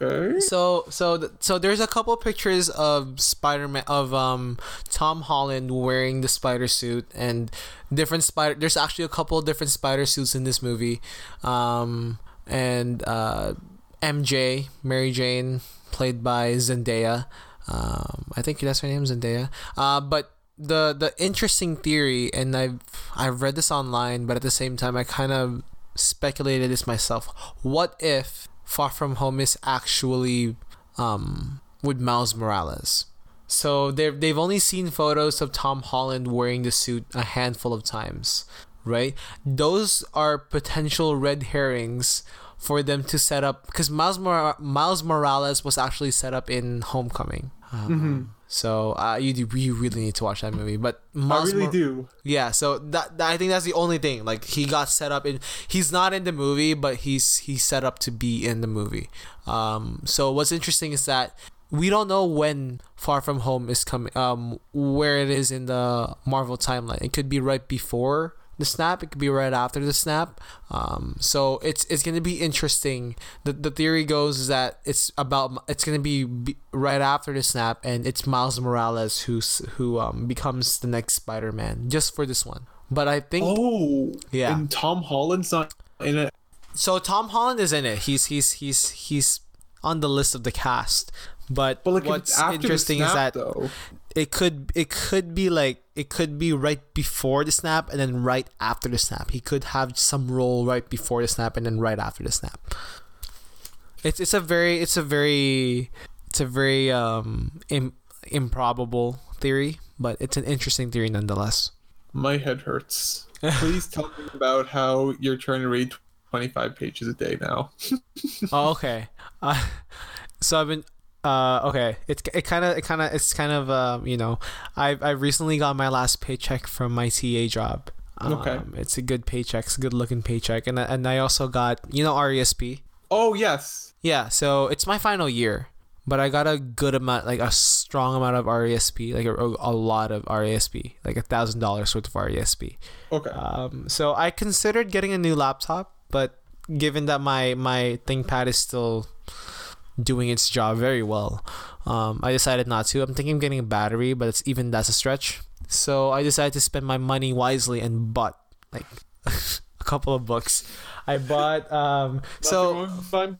Okay. So so th- so there's a couple pictures of Spider-Man of um Tom Holland wearing the spider suit and different spider there's actually a couple different spider suits in this movie. Um and uh MJ, Mary Jane played by Zendaya. Um I think that's her name Zendaya. Uh but the the interesting theory and I've I've read this online but at the same time I kind of speculated this myself. What if Far From Home is actually um, with Miles Morales? So they've they've only seen photos of Tom Holland wearing the suit a handful of times, right? Those are potential red herrings for them to set up because Miles Mor- Miles Morales was actually set up in Homecoming. Um, So uh, you do, you really need to watch that movie. But I Miles really Mor- do. yeah, so that, that- I think that's the only thing. Like he got set up in he's not in the movie, but he's he's set up to be in the movie. Um so what's interesting is that we don't know when Far From Home is coming um where it is in the Marvel timeline. It could be right before the snap, it could be right after the snap. Um so it's it's going to be interesting. The the theory goes is that it's about it's going to be, right after the snap and it's Miles Morales who's who um becomes the next Spider-Man just for this one. But I think Oh. Yeah. And Tom Holland's not in it. so Tom Holland is in it. He's he's he's he's on the list of the cast. But, But like, what's interesting the is that though. It could it could be like it could be right before the snap and then right after the snap. He could have some role right before the snap and then right after the snap. It's it's a very it's a very it's a very um Im- improbable theory, but it's an interesting theory nonetheless. My head hurts. Please tell me about how you're trying to read 25 pages a day now. oh, okay. Uh, so I've been uh okay. It's it kind of it kind of it's kind of um you know I I recently got my last paycheck from my TA job. Um, Okay. It's a good paycheck. It's a good looking paycheck, and I- and I also got you know RESP. Oh, yes. Yeah. So it's my final year, but I got a good amount, like a strong amount of RESP, like a, a lot of RESP, like a thousand dollars worth of RESP. Okay. Um, so I considered getting a new laptop, but given that my my ThinkPad is still doing its job very well, um, I decided not to. I'm thinking of getting a battery, but it's even that's a stretch. So I decided to spend my money wisely and bought like a couple of books. I bought um so Nothing wrong with fine.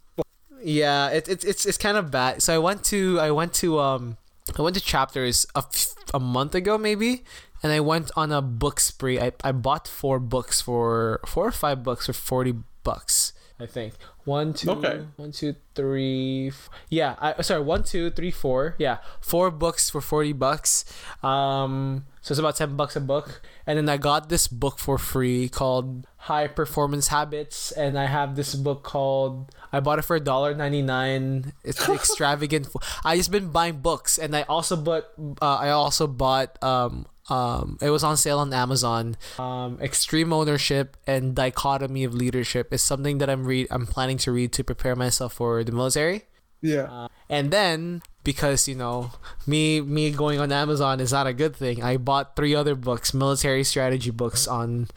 yeah, it, it, it's it's kind of bad. So I went to I went to um I went to chapters a, f- a month ago maybe, and I went on a book spree. I, I bought four books for four or five books for forty bucks. I think one two Okay. one two three f- yeah I sorry one two three four yeah four books for forty bucks um So it's about 10 bucks a book. And then I got this book for free called High Performance Habits. And I have this book called, I bought it for $1.99. It's extravagant. I just been buying books. And I also bought, uh, I also bought, um, um, it was on sale on Amazon. Um, Extreme Ownership and Dichotomy of Leadership is something that I'm read. I'm planning to read to prepare myself for the military. Yeah. Uh, and then because you know me me going on Amazon is not a good thing. I bought three other books, military strategy books on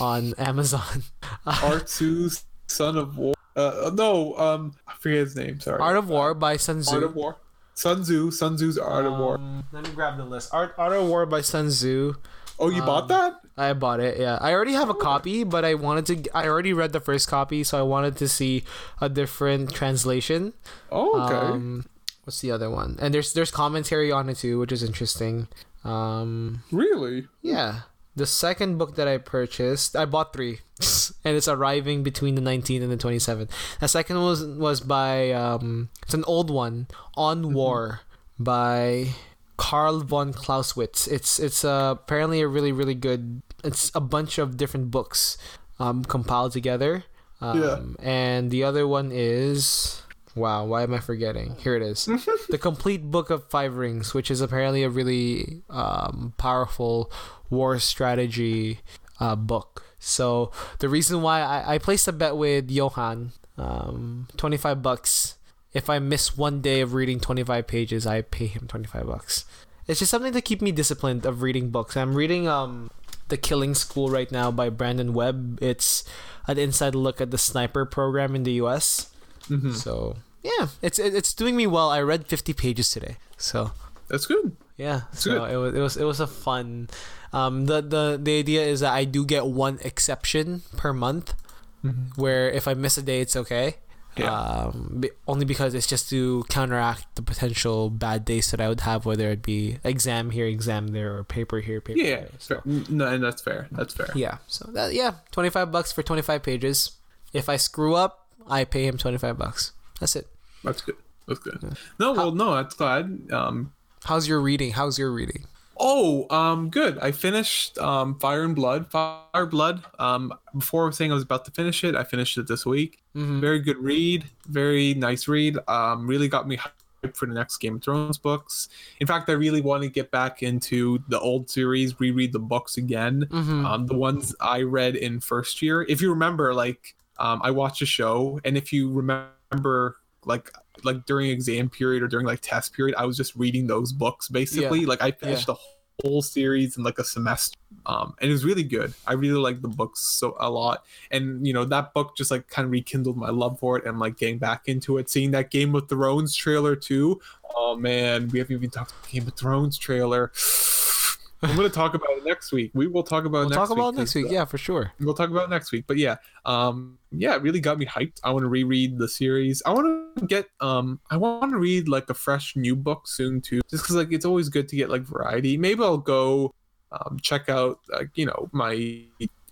on Amazon. R2 Son of War. Uh, no, um, I forget his name. Sorry. Art of War by Sun Tzu. Art of War. Sun Tzu. Sun Tzu's Art of War. Um, Let me grab the list. Art Art of War by Sun Tzu. Oh, you um, bought that? I bought it. Yeah, I already have a copy, but I wanted to. I already read the first copy, so I wanted to see a different translation. Oh, okay. Um, what's the other one? And there's there's commentary on it too, which is interesting. Um, really? yeah. The second book that I purchased, I bought three, and it's arriving between the 19th and the 27th. The second was was by um, it's an old one, On War, by Karl von Clausewitz. It's it's uh, apparently a really really good. It's a bunch of different books, um, compiled together. Um, Yeah. And the other one is wow. Why am I forgetting? Here it is, the complete book of Five Rings, which is apparently a really um, powerful war strategy uh, book. So the reason why I, I placed a bet with Johan, um, twenty five bucks. If I miss one day of reading twenty five pages, I pay him twenty five bucks. It's just something to keep me disciplined of reading books. I'm reading um The Killing School right now by Brandon Webb. It's an inside look at the sniper program in the US. hmm So yeah, it's it's doing me well. I read fifty pages today. So That's good. Yeah, That's so good. it was it was it was a fun. Um, the the the idea is that I do get one exception per month, Mhm. where if I miss a day, it's okay. Yeah. Um, only because it's just to counteract the potential bad days that I would have, whether it be exam here, exam there, or paper here, paper Yeah. there. So, No, and that's fair. That's fair. yeah. So that yeah, twenty five bucks for twenty five pages. If I screw up, I pay him twenty five bucks. That's it. That's good. That's good. No, well, no, that's glad. Um, How's your reading? How's your reading? Oh, um, good. I finished um, Fire and Blood. Fire Blood. Um, before I was saying I was about to finish it, I finished it this week. Mm-hmm. Very good read. Very nice read. Um, really got me hyped for the next Game of Thrones books. In fact, I really want to get back into the old series, reread the books again. Mm-hmm. Um, the ones I read in first year. If you remember, like, um, I watched a show, and if you remember, like, like during exam period or during like test period, I was just reading those books basically. Like, I finished the whole series in like a semester, um, and it was really good. I really like the books so a lot, and you know that book just like kind of rekindled my love for it, and like getting back into it. Seeing that Game of Thrones trailer too. Oh man, we haven't even talked about Game of Thrones trailer. I'm gonna talk about it next week. We will talk about We'll it next talk week. about it next week. Yeah, for sure. We'll talk about it next week. But yeah, um, yeah, it really got me hyped. I want to reread the series. I want to get, um, I want to read like a fresh new book soon too, just because like it's always good to get like variety. Maybe I'll go, um, check out like you know my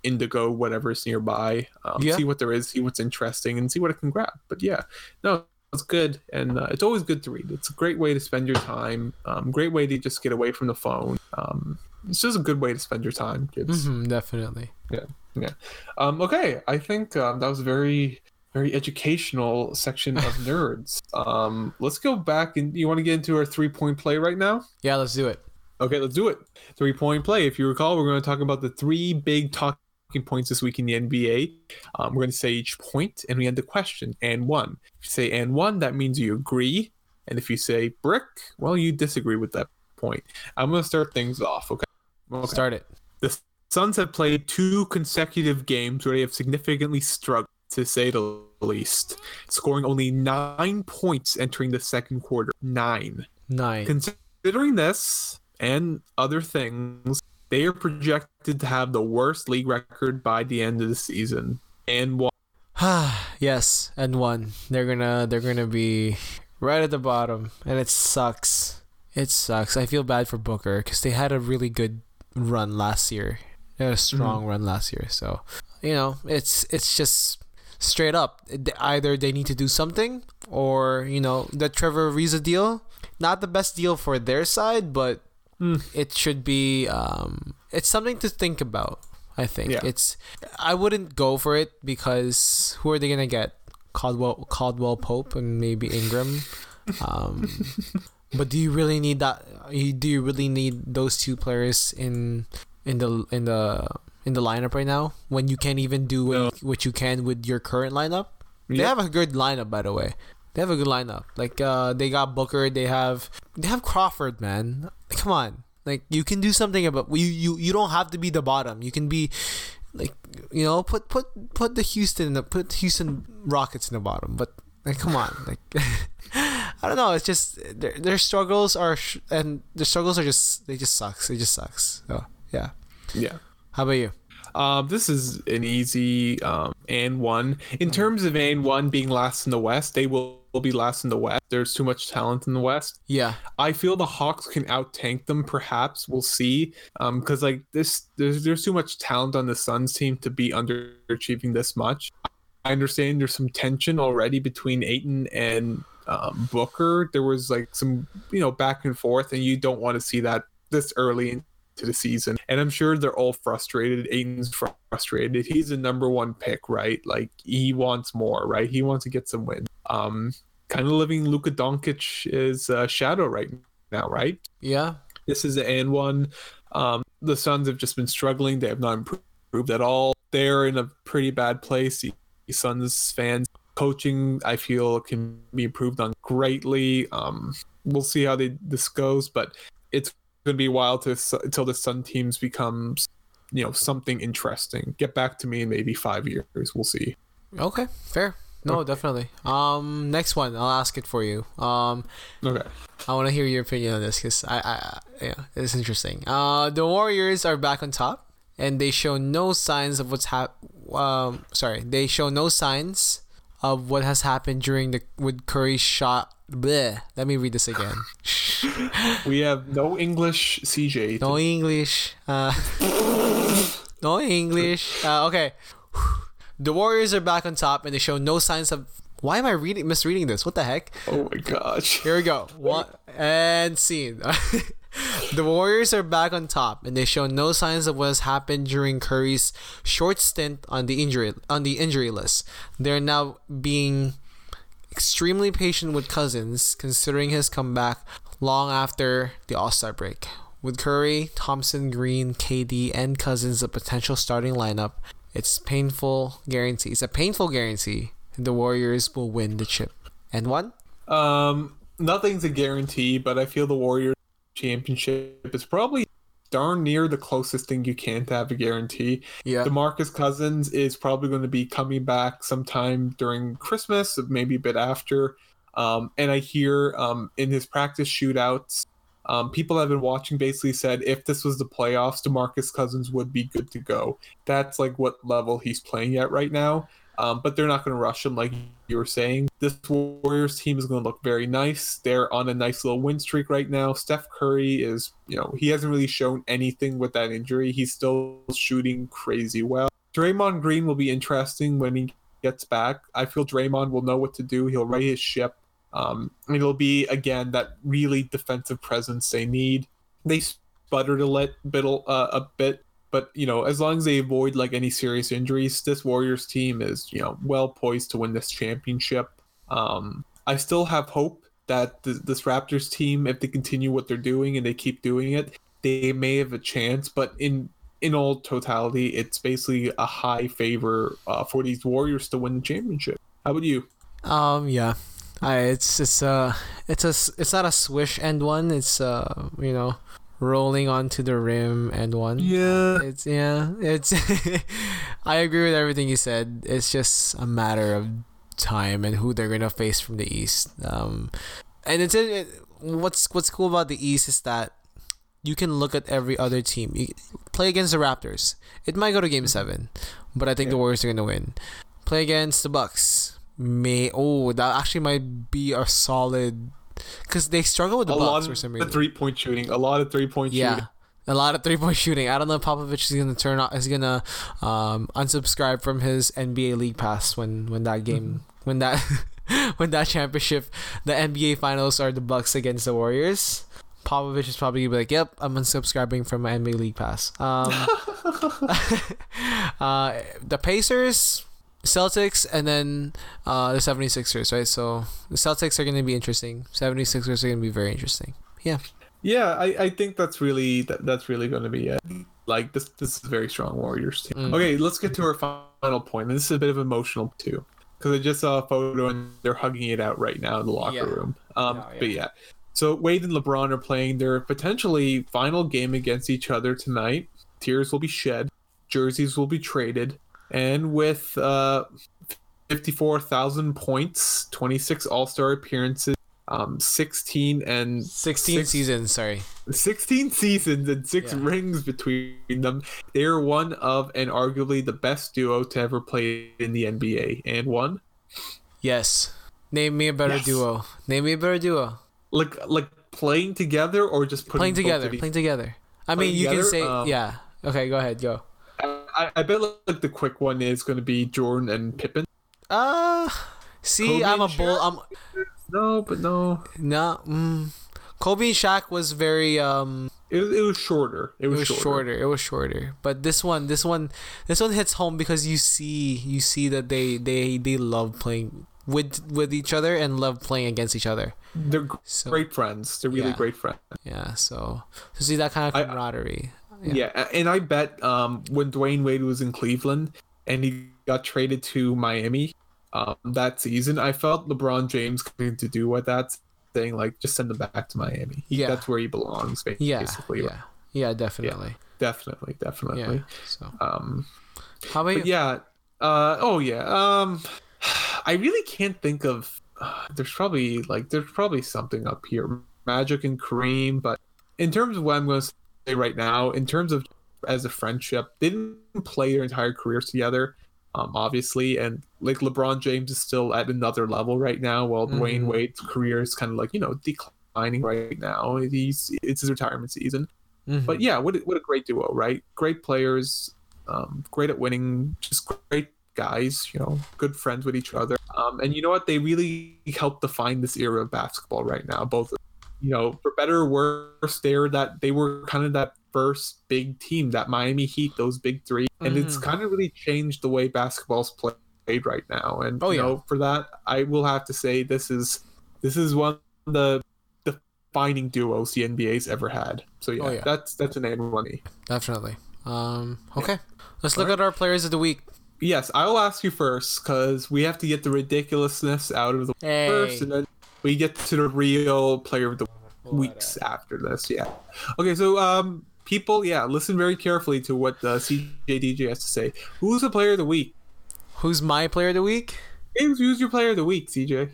Indigo whatever's nearby, um, Yeah. see what there is, see what's interesting, and see what I can grab. But yeah, no. It's good, and uh, it's always good to read. It's a great way to spend your time. Um, great way to just get away from the phone. Um, it's just a good way to spend your time, kids. hmm definitely. Yeah, yeah. Um, okay, I think um, that was a very, very educational section of nerds. Um, let's go back and you want to get into our three point play right now? Yeah, let's do it. Okay, let's do it. Three point play. If you recall, we're going to talk about the three big talking points this week in the NBA. Um, we're going to say each point and we end the question and one. If you say and one, that means you agree. And if you say brick, well, you disagree with that point. I'm going to start things off. Okay. okay. Start it. The Suns have played two consecutive games where they have significantly struggled, to say the least, scoring only nine points entering the second quarter. Nine. Nine. Considering this and other things, they are projected to have the worst league record by the end of the season. And one. yes, and one. They're gonna they're gonna be right at the bottom, and it sucks. It sucks. I feel bad for Booker because they had a really good run last year. They had a strong mm-hmm. run last year. So, you know, it's it's just straight up. Either they need to do something, or you know, the Trevor Ariza deal, not the best deal for their side, but it should be um, it's something to think about. I think Yeah. it's. I wouldn't go for it because who are they gonna get? Caldwell, Caldwell Pope, and maybe Ingram. Um, but do you really need that? Do you really need those two players in in the in the in the lineup right now when you can't even do No. what you can with your current lineup? They have a good lineup, by the way. They have a good lineup. Like uh, they got Booker. They have they have Crawford. Man, come on. Like you can do something about you. You you don't have to be the bottom. You can be like you know put put put the Houston in the put Houston Rockets in the bottom. But like come on, like I don't know. It's just their their struggles are sh- and their struggles are just they just sucks. It just sucks. So yeah. Yeah. How about you? Um, this is an easy um, and one. In terms of and one being last in the West, they will, will be last in the West. There's too much talent in the West. Yeah. I feel the Hawks can out tank them. Perhaps we'll see. Um, because like this, there's there's too much talent on the Suns team to be underachieving this much. I understand there's some tension already between Ayton and um, Booker. There was like some you know back and forth, and you don't want to see that this early into the season. And I'm sure they're all frustrated. Ayton's frustrated. He's the number one pick, right? Like he wants more, right? He wants to get some wins. Um, kind of living Luka Doncic is uh, shadow right now, right? Yeah. This is an and one. Um, the Suns have just been struggling. They have not improved at all. They're in a pretty bad place. The Suns fans coaching, I feel, can be improved on greatly. Um, we'll see how they, this goes, but it's going to be a while to, until the Sun teams becomes, you know, something interesting. Get back to me in maybe five years. We'll see. Okay. Fair. No, definitely. Um, next one, I'll ask it for you. Um, Okay. I want to hear your opinion on this because I, I, yeah, it's interesting. Uh, the Warriors are back on top, and they show no signs of what's hap. Um, sorry, they show no signs of what has happened during the with Curry's shot. Bleh. Let me read this again. We have no English CJ. No English. Uh, no English. Uh, okay. The Warriors are back on top, and they show no signs of. Why am I reading misreading this? What the heck? Oh my gosh. Here we go. One and scene. the Warriors are back on top, and they show no signs of what has happened during Curry's short stint on the injury on the injury list. They're now being extremely patient with Cousins, considering his comeback long after the All Star break. With Curry, Thompson, Green, KD, and Cousins a potential starting lineup, it's painful guarantee. It's a painful guarantee. The Warriors will win the chip. And one. Um, nothing's a guarantee, but I feel the Warriors championship is probably darn near the closest thing you can to have a guarantee. Yeah. DeMarcus Cousins is probably going to be coming back sometime during Christmas, maybe a bit after. Um, and I hear um, in his practice shootouts, um, people have been watching basically said if this was the playoffs, DeMarcus Cousins would be good to go. That's like what level he's playing at right now. Um, but they're not going to rush him like you were saying. This Warriors team is going to look very nice. They're on a nice little win streak right now. Steph Curry is, you know, he hasn't really shown anything with that injury. He's still shooting crazy well. Draymond Green will be interesting when he gets back. I feel Draymond will know what to do. He'll right his ship. Um, it'll be again that really defensive presence they need. They sputtered a lit, bit, uh, a bit but you know, as long as they avoid like any serious injuries, this Warriors team is you know well poised to win this championship. Um, I still have hope that th- this Raptors team, if they continue what they're doing and they keep doing it, they may have a chance. But in in all totality, it's basically a high favor uh, for these Warriors to win the championship. How about you? Um. Yeah. I. It's. It's. Uh. It's a. It's not a swish end one. It's. Uh. You know, rolling onto the rim and one. Yeah. It's. Yeah. It's. I agree with everything you said. It's just a matter of time and who they're gonna face from the East. Um. And it's. It, what's What's cool about the East is that you can look at every other team. You play against the Raptors. It might go to Game Seven, but I think the Warriors are gonna win. Play against the Bucks. May oh that actually might be a solid because they struggle with the a Bucks for some the reason. three point shooting. A lot of three point yeah. shooting. A lot of three point shooting. I don't know if Popovich is gonna turn off is gonna um, unsubscribe from his NBA League Pass when when that game when that when that championship the NBA finals are the Bucks against the Warriors. Popovich is probably gonna be like, "Yep, I'm unsubscribing from my NBA League Pass." Um, uh, the Pacers, Celtics, and then uh, the 76ers, right? So the Celtics are gonna be interesting. 76ers are gonna be very interesting. Yeah. Yeah, I, I think that's really that, that's really going to be it. Like this this is a very strong Warriors team. Mm. Okay, let's get to our final point. And this is a bit of emotional too, because I just saw a photo and they're hugging it out right now in the locker Yeah. room. Um, Yeah, yeah. but yeah, so Wade and LeBron are playing their potentially final game against each other tonight. Tears will be shed, jerseys will be traded, and with uh, fifty-four thousand points, twenty-six All Star appearances. Um, 16 and 16 Six- seasons, sorry. 16 seasons and six Yeah. rings between them. They're one of and arguably the best duo to ever play in the NBA. And one, Yes. Name me a better Yes. duo. Name me a better duo. like like playing together or just putting Playing together. Playing together. I Playing mean, you can say, Um, yeah. Okay, go ahead. Go. I, I bet like the quick one is going to be Jordan and Pippen. Uh, see, Kobe I'm a bull. I'm No, but no, no. Mm, Kobe and Shaq was very um. it was, it was shorter. It was, It was, shorter. shorter. It was shorter. But this one, this one, this one hits home because you see, you see that they they they love playing with with each other and love playing against each other. They're So great friends. They're really Yeah. great friends. yeah, so to see that kind of I- camaraderie. Yeah. and I bet um, when Dwyane Wade was in Cleveland and he got traded to Miami um, that season, I felt LeBron James going to do what that's saying, like just send him back to Miami. He, Yeah. That's where he belongs, ba- Yeah, basically. yeah, yeah, definitely. Definitely, definitely. Yeah. So Um, how about yeah. Uh, oh yeah. Um, I really can't think of. Uh, there's probably like there's probably something up here, Magic and Kareem. But in terms of what I'm going to say right now, in terms of as a friendship, they didn't play their entire careers together. Um, obviously, and like LeBron James is still at another level right now, while Dwyane Mhm. Wade's career is kind of like you know declining right now. He's it's his retirement season. Mhm. But yeah, what a, what a great duo, right? Great players, um, great at winning, just great guys, you know, good friends with each other. Um, and you know what? They really helped define this era of basketball right now. Both, you know, for better or worse, they're that they were kind of that first big team, that Miami Heat, those big three, and it's Mhm. kind of really changed the way basketball's played right now. And Oh, you yeah. know, for that, I will have to say this is this is one of the defining duos the NBA's ever had. So yeah, Oh, yeah. that's that's an and one. definitely. Um. Okay. Let's look at our players of the week. Yes, I will ask you first because we have to get the ridiculousness out of the Hey. first, and then we get to the real player of the weeks after this. Yeah. Okay, so um, people, yeah, listen very carefully to what uh, CJDJ has to say. Who's the player of the week? Who's my player of the week? Who's who's your player of the week, CJ?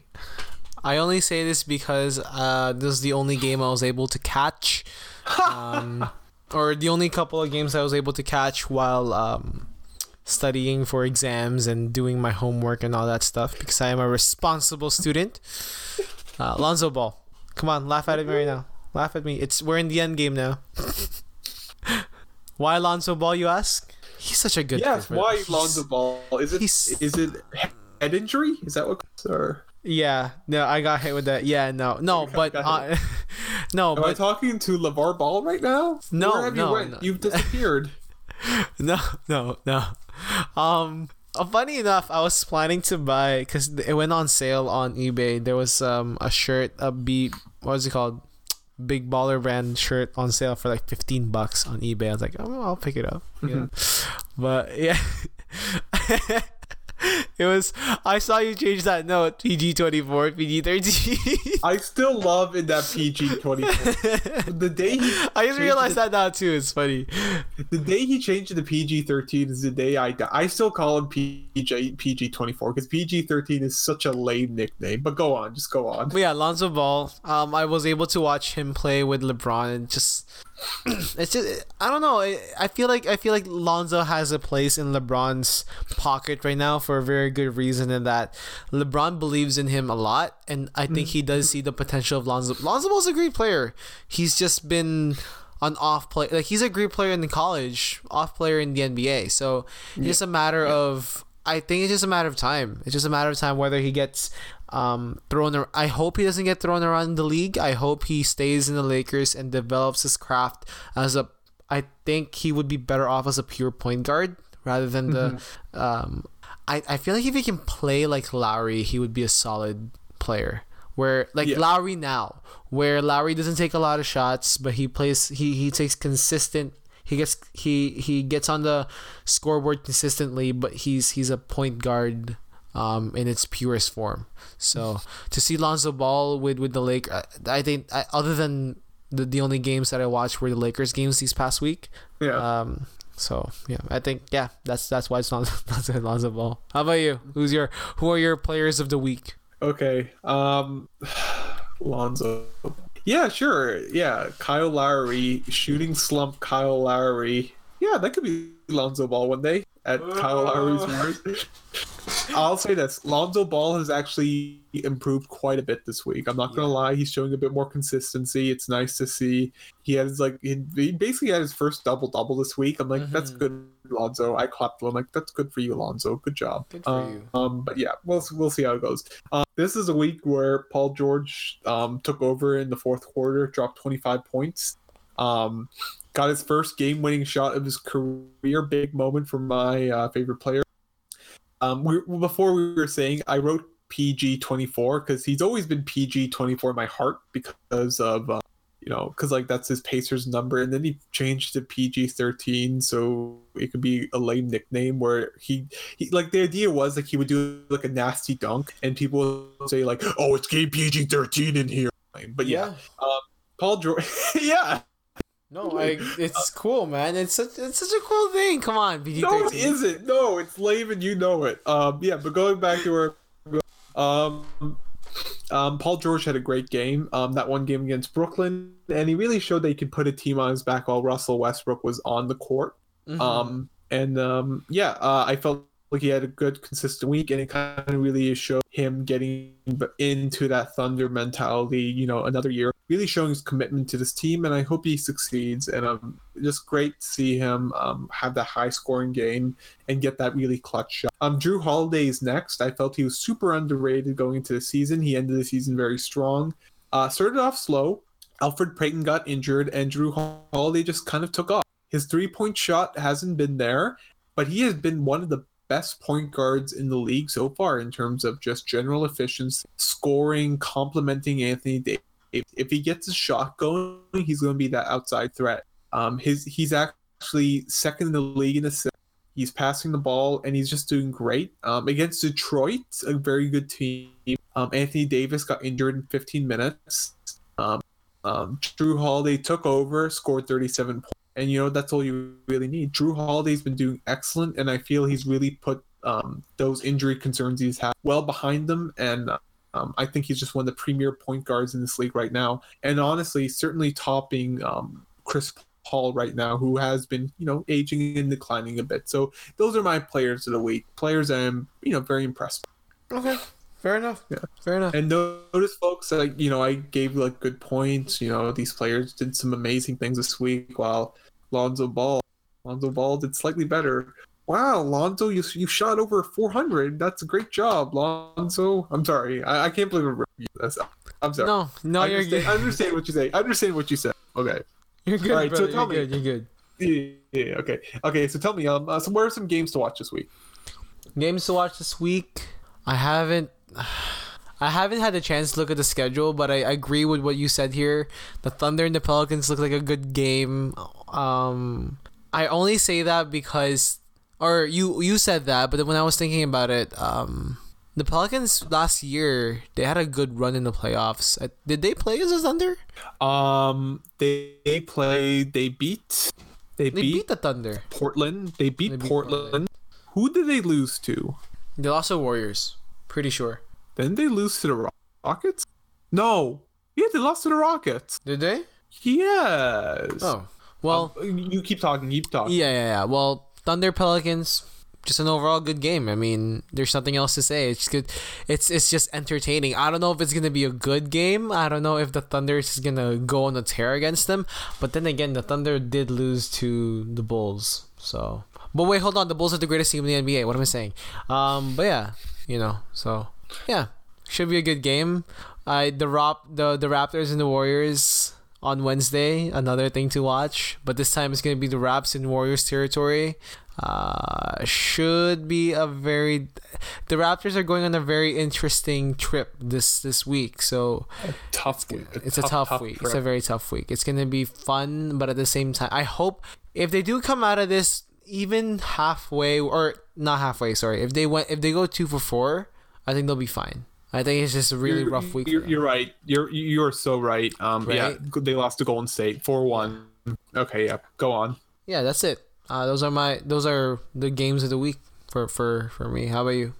I only say this because uh, this is the only game I was able to catch, um, or the only couple of games I was able to catch while um, studying for exams and doing my homework and all that stuff. Because I am a responsible student. Uh, Lonzo Ball, come on, laugh at me right now. Laugh at me. It's we're in the end game now. Why Lonzo Ball? You ask. He's such a good. yes. Why he's- Lonzo Ball? Is it he's- is it head injury? Is that what? Or Yeah, no, I got hit with that. Yeah, no, no, but uh, no, am I talking to LeVar Ball right now? No, Where have no, you went? no. You've disappeared. no, no, no. Um, uh, funny enough, I was planning to buy because it went on sale on eBay. There was um a shirt, a B, what was it called? Big Baller brand shirt on sale for like fifteen bucks on eBay. I was like, oh, I'll pick it up. Yeah. But yeah. It was. I saw you change that note. PG twenty four, PG thirteen. I still love in that PG twenty four. The day he I just realized it- that now too. It's funny. the day he changed to PG thirteen is the day I die. I still call him PG PG twenty four because PG thirteen is such a lame nickname. But go on, just go on. But yeah, Lonzo Ball. Um, I was able to watch him play with LeBron, and just it's just I don't know. I, feel like I feel like Lonzo has a place in LeBron's pocket right now for a very good reason, in that LeBron believes in him a lot, and I think he does see the potential of Lonzo. Lonzo Ball's a great player. He's just been an off player. Like he's a great player in college, off player in the NBA. So it's just a matter of I think it's just a matter of time. It's just a matter of time whether he gets um, thrown. Ar- I hope he doesn't get thrown around the league. I hope he stays in the Lakers and develops his craft as a. I think he would be better off as a pure point guard rather than the. Um, I I feel like if he can play like Lowry, he would be a solid player. Where like Yeah. Lowry now, where Lowry doesn't take a lot of shots, but he plays. He he takes consistent he gets he he gets on the scoreboard consistently, but he's he's a point guard um, in its purest form. So to see Lonzo Ball with with the Lake, I, I think I, other than the the only games that I watched were the Lakers games these past week. Yeah. Um, so yeah, I think yeah, that's that's why it's Lonzo, Lonzo, Lonzo Ball. How about you? Who's your who are your players of the week? Okay. Um Lonzo. Yeah, sure. Yeah, Kyle Lowry, shooting slump Kyle Lowry. Yeah, that could be Lonzo Ball one day at Kyle Lowry's worst. I'll say this: Lonzo Ball has actually improved quite a bit this week. I'm not gonna lie; he's showing a bit more consistency. It's nice to see. He has like he basically had his first double double this week. I'm like, that's Mhm. good, Lonzo. I clapped. I'm like, that's good for you, Lonzo. Good job. Good for um, you. Um, but yeah, we'll we'll see how it goes. Um, this is a week where Paul George um took over in the fourth quarter, dropped 25 points. Um, got his first game-winning shot of his career. Big moment for my uh, favorite player. Um, we, before we were saying, I wrote PG 24 because he's always been PG 24 in my heart because of uh, you know because like that's his Pacers number, and then he changed to PG 13 so it could be a lame nickname where he he like the idea was like he would do like a nasty dunk and people would say like oh it's game PG 13 in here, but yeah, Paul George, yeah. No, I, it's cool, man. It's such it's such a cool thing. Come on, PG No, it isn't. No, it's lame, and you know it. Um, yeah, but going back to where, um, um, Paul George had a great game. Um, that one game against Brooklyn, and he really showed that he could put a team on his back while Russell Westbrook was on the court. Mm-hmm. Um, and um, yeah, uh, I felt like he had a good, consistent week, and it kind of really showed him getting into that Thunder mentality. You know, another year, really showing his commitment to this team, and I hope he succeeds. And um, just great to see him um, have that high scoring game and get that really clutch shot. Um, Jrue Holiday is next. I felt he was super underrated going into the season. He ended the season very strong. Uh, started off slow. Elfrid Payton got injured, and Jrue Holiday just kind of took off. His three point shot hasn't been there, but he has been one of the best point guards in the league so far in terms of just general efficiency, scoring, complementing Anthony Davis. If if he gets his shot going, he's going to be that outside threat. Um, his he's actually second in the league in assists. He's passing the ball and he's just doing great. Um, against Detroit, a very good team. Um, Anthony Davis got injured in 15 minutes. Um, um, Jrue Holiday took over, scored 37 points. And you know that's all you really need. Jrue Holiday's been doing excellent, and I feel he's really put um, those injury concerns he's had well behind them. And um, I think he's just one of the premier point guards in this league right now. And honestly, certainly topping um, Chris Paul right now, who has been you know aging and declining a bit. So those are my players of the week. Players I'm you know very impressed. Okay, fair enough. Yeah. fair enough. And notice, folks, like you know, I gave like good points. You know, these players did some amazing things this week, while Lonzo Ball, Lonzo Ball did slightly better. Wow, Lonzo, you you shot over 400. That's a great job, Lonzo. I'm sorry, I, I can't believe I this. I'm sorry. No, no, I you're understand, good. I understand what you say. I understand what you said. Okay. You're good, Alright, so tell you're me- good. You're good. Yeah, yeah, okay. Okay. So tell me, um, uh, so what are some games to watch this week? Games to watch this week. I haven't. I haven't had a chance to look at the schedule, but I agree with what you said here. The Thunder and the Pelicans look like a good game. Um, I only say that because, or you you said that, but when I was thinking about it, um, the Pelicans last year they had a good run in the playoffs. Uh, Did they play as a Thunder? Um, they, they played. They beat. They, They beat, beat the Thunder. Portland. They beat They beat Portland. Portland. Who did they lose to? They lost to Warriors. Pretty sure. Then they lose to the Rockets. No. Yeah, they lost to the Rockets. Did they? Yes. Oh, well. Um, you keep talking. Keep talking. Yeah, yeah, yeah. Well, Thunder Pelicans, just an overall good game. I mean, there's nothing else to say. It's good. It's it's just entertaining. I don't know if it's gonna be a good game. I don't know if the Thunder is gonna go on a tear against them. But then again, the Thunder did lose to the Bulls. So, But wait, hold on. The Bulls are the greatest team in the NBA. What am I saying? Um, but yeah, you know, so yeah, should be a good game. I the Rap the the Raptors and the Warriors on Wednesday. Another thing to watch, but this time it's gonna be the Raps in Warriors territory. Uh, should be a very. The Raptors are going on a very interesting trip this this week, so Tough week. it's a tough, week. It's a very tough week. It's gonna be fun, but at the same time, I hope if they do come out of this even halfway or not halfway, sorry, if they went if they go two for four, I think they'll be fine. I think it's just a really You're- rough week. You're, you're right. You're you're so right. Um, yeah, they lost to Golden State four one. Okay, yeah, go on. yeah, that's it. Uh, those are my those are the games of the week for for for me. How about you?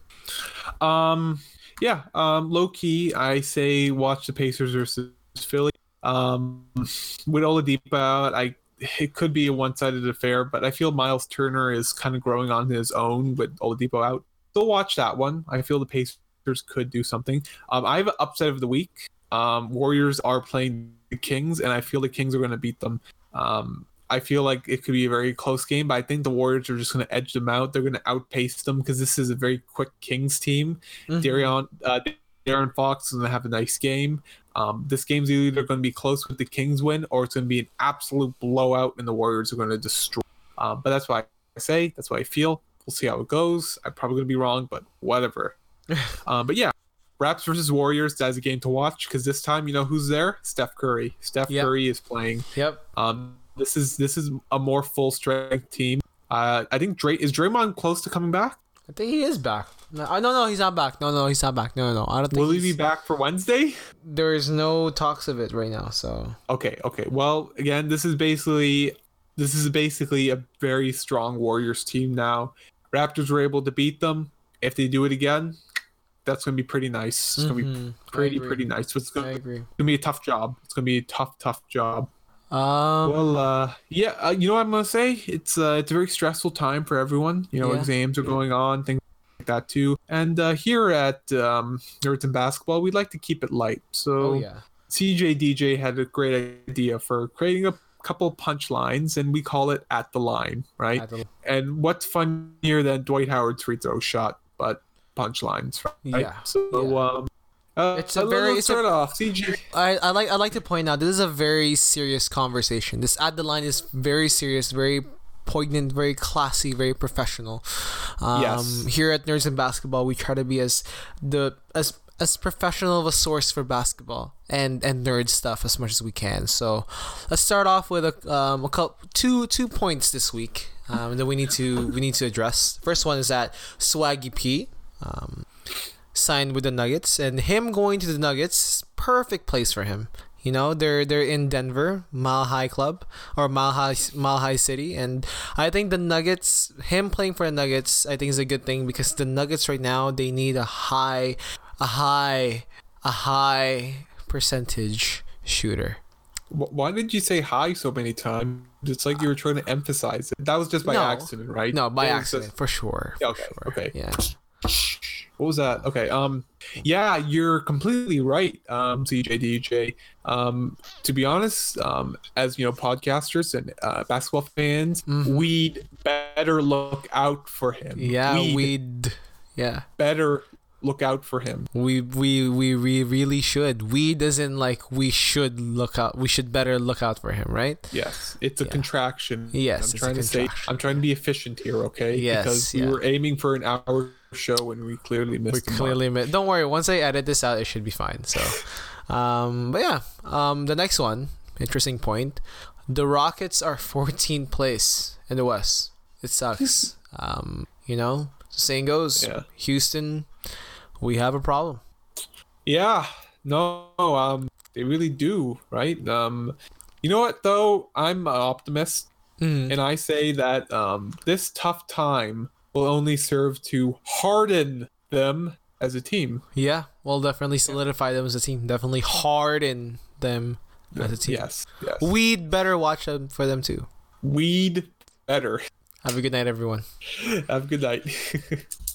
Um, yeah, um, low key, I say watch the Pacers versus Philly. Um, with Oladipo out, I it could be a one sided affair, but I feel Miles Turner is kind of growing on his own with Oladipo out. Still watch that one. I feel the Pacers could do something. Um, I have an upset of the week. Um, Warriors are playing the Kings, and I feel the Kings are going to beat them. Um, I feel like it could be a very close game, but I think the Warriors are just going to edge them out. They're going to outpace them because this is a very quick Kings team. Mhm. De'Aaron, uh, De'Aaron Fox is going to have a nice game. Um, this game's either going to be close with the Kings win, or it's going to be an absolute blowout, and the Warriors are going to destroy. Um, but that's why I say that's why I feel. We'll see how it goes. I'm probably going to be wrong, but whatever. um, but yeah, Raps versus Warriors. That's a game to watch because this time you know who's there. Steph Curry. Steph Yep. Curry is playing. Yep. Um, this is this is a more full strength team. Uh, I think Dray is Draymond close to coming back. I think he is back. No, uh, no, no, he's not back. No, no, he's not back. No, no, no. I don't think Will he be back for Wednesday? There is no talks of it right now. So Okay, okay. Well, again, this is basically this is basically a very strong Warriors team now. Raptors were able to beat them. If they do it again, that's going to be pretty nice. It's going to be Mhm. Pretty pretty nice. It's I going to be a tough job. It's going to be a tough tough job. Um, Well, uh, yeah, uh, you know what I'm gonna say? It's uh, it's a very stressful time for everyone. You know, Yeah. exams are going on, things like that too. And uh, here at um, Nerds in Basketball, we like to keep it light. So oh yeah. CJ DJ had a great idea for creating a couple punchlines, and we call it at the line, right? At the- And what's funnier than Dwight Howard's free throw shot, but punchlines, right? Yeah. So Yeah. um, uh, It's a very- let's it's a- start off. CJ. I, I like I like to point out this is a very serious conversation. This at the line is very serious, very poignant, very classy, very professional. Um, Yes. Here at Nerds and Basketball, we try to be as the as as professional of a source for basketball and and nerd stuff as much as we can. So let's start off with a um a couple, two two points this week um, that we need to we need to address. First one is that Swaggy P. Um, signed with the Nuggets, and him going to the Nuggets, perfect place for him. You know, they're they're in Denver, Mile High Club or Mile High Mile High City, and I think the Nuggets, him playing for the Nuggets, I think is a good thing because the Nuggets right now they need a high, a high, a high percentage shooter. Why did you say hi so many times? It's like you were trying to emphasize it. That was just by No. accident, right? No, by accident just- for sure. Yeah, for okay, sure. okay. Yeah. What was that? Okay. Um. Yeah, you're completely right. Um. CJ DJ. Um. To be honest, um, as you know, podcasters and uh, basketball fans, Mhm. we'd better look out for him. Yeah, we'd we'd. Yeah. better look out for him. We we we we really should. We doesn't like we should look out. We should better look out for him, right? Yes, it's a Yeah. contraction. Yes, I'm trying to say. I'm trying to be efficient here, okay? Yes, Because we yeah. were aiming for an hour show and we clearly missed. We clearly mi- don't worry. Once I edit this out, it should be fine. So, um, but yeah, um, the next one, interesting point. The Rockets are 14th place in the West. It sucks. um, you know, the saying goes. Yeah. Houston, we have a problem. Yeah, no, um, they really do, right? Um, you know what though? I'm an optimist, Mm. and I say that um, this tough time will only serve to harden them as a team. Yeah, we'll definitely solidify them as a team. Definitely harden them as a team. Yes, yes. We'd better watch them for them too. We'd better. Have a good night, everyone. Have a good night.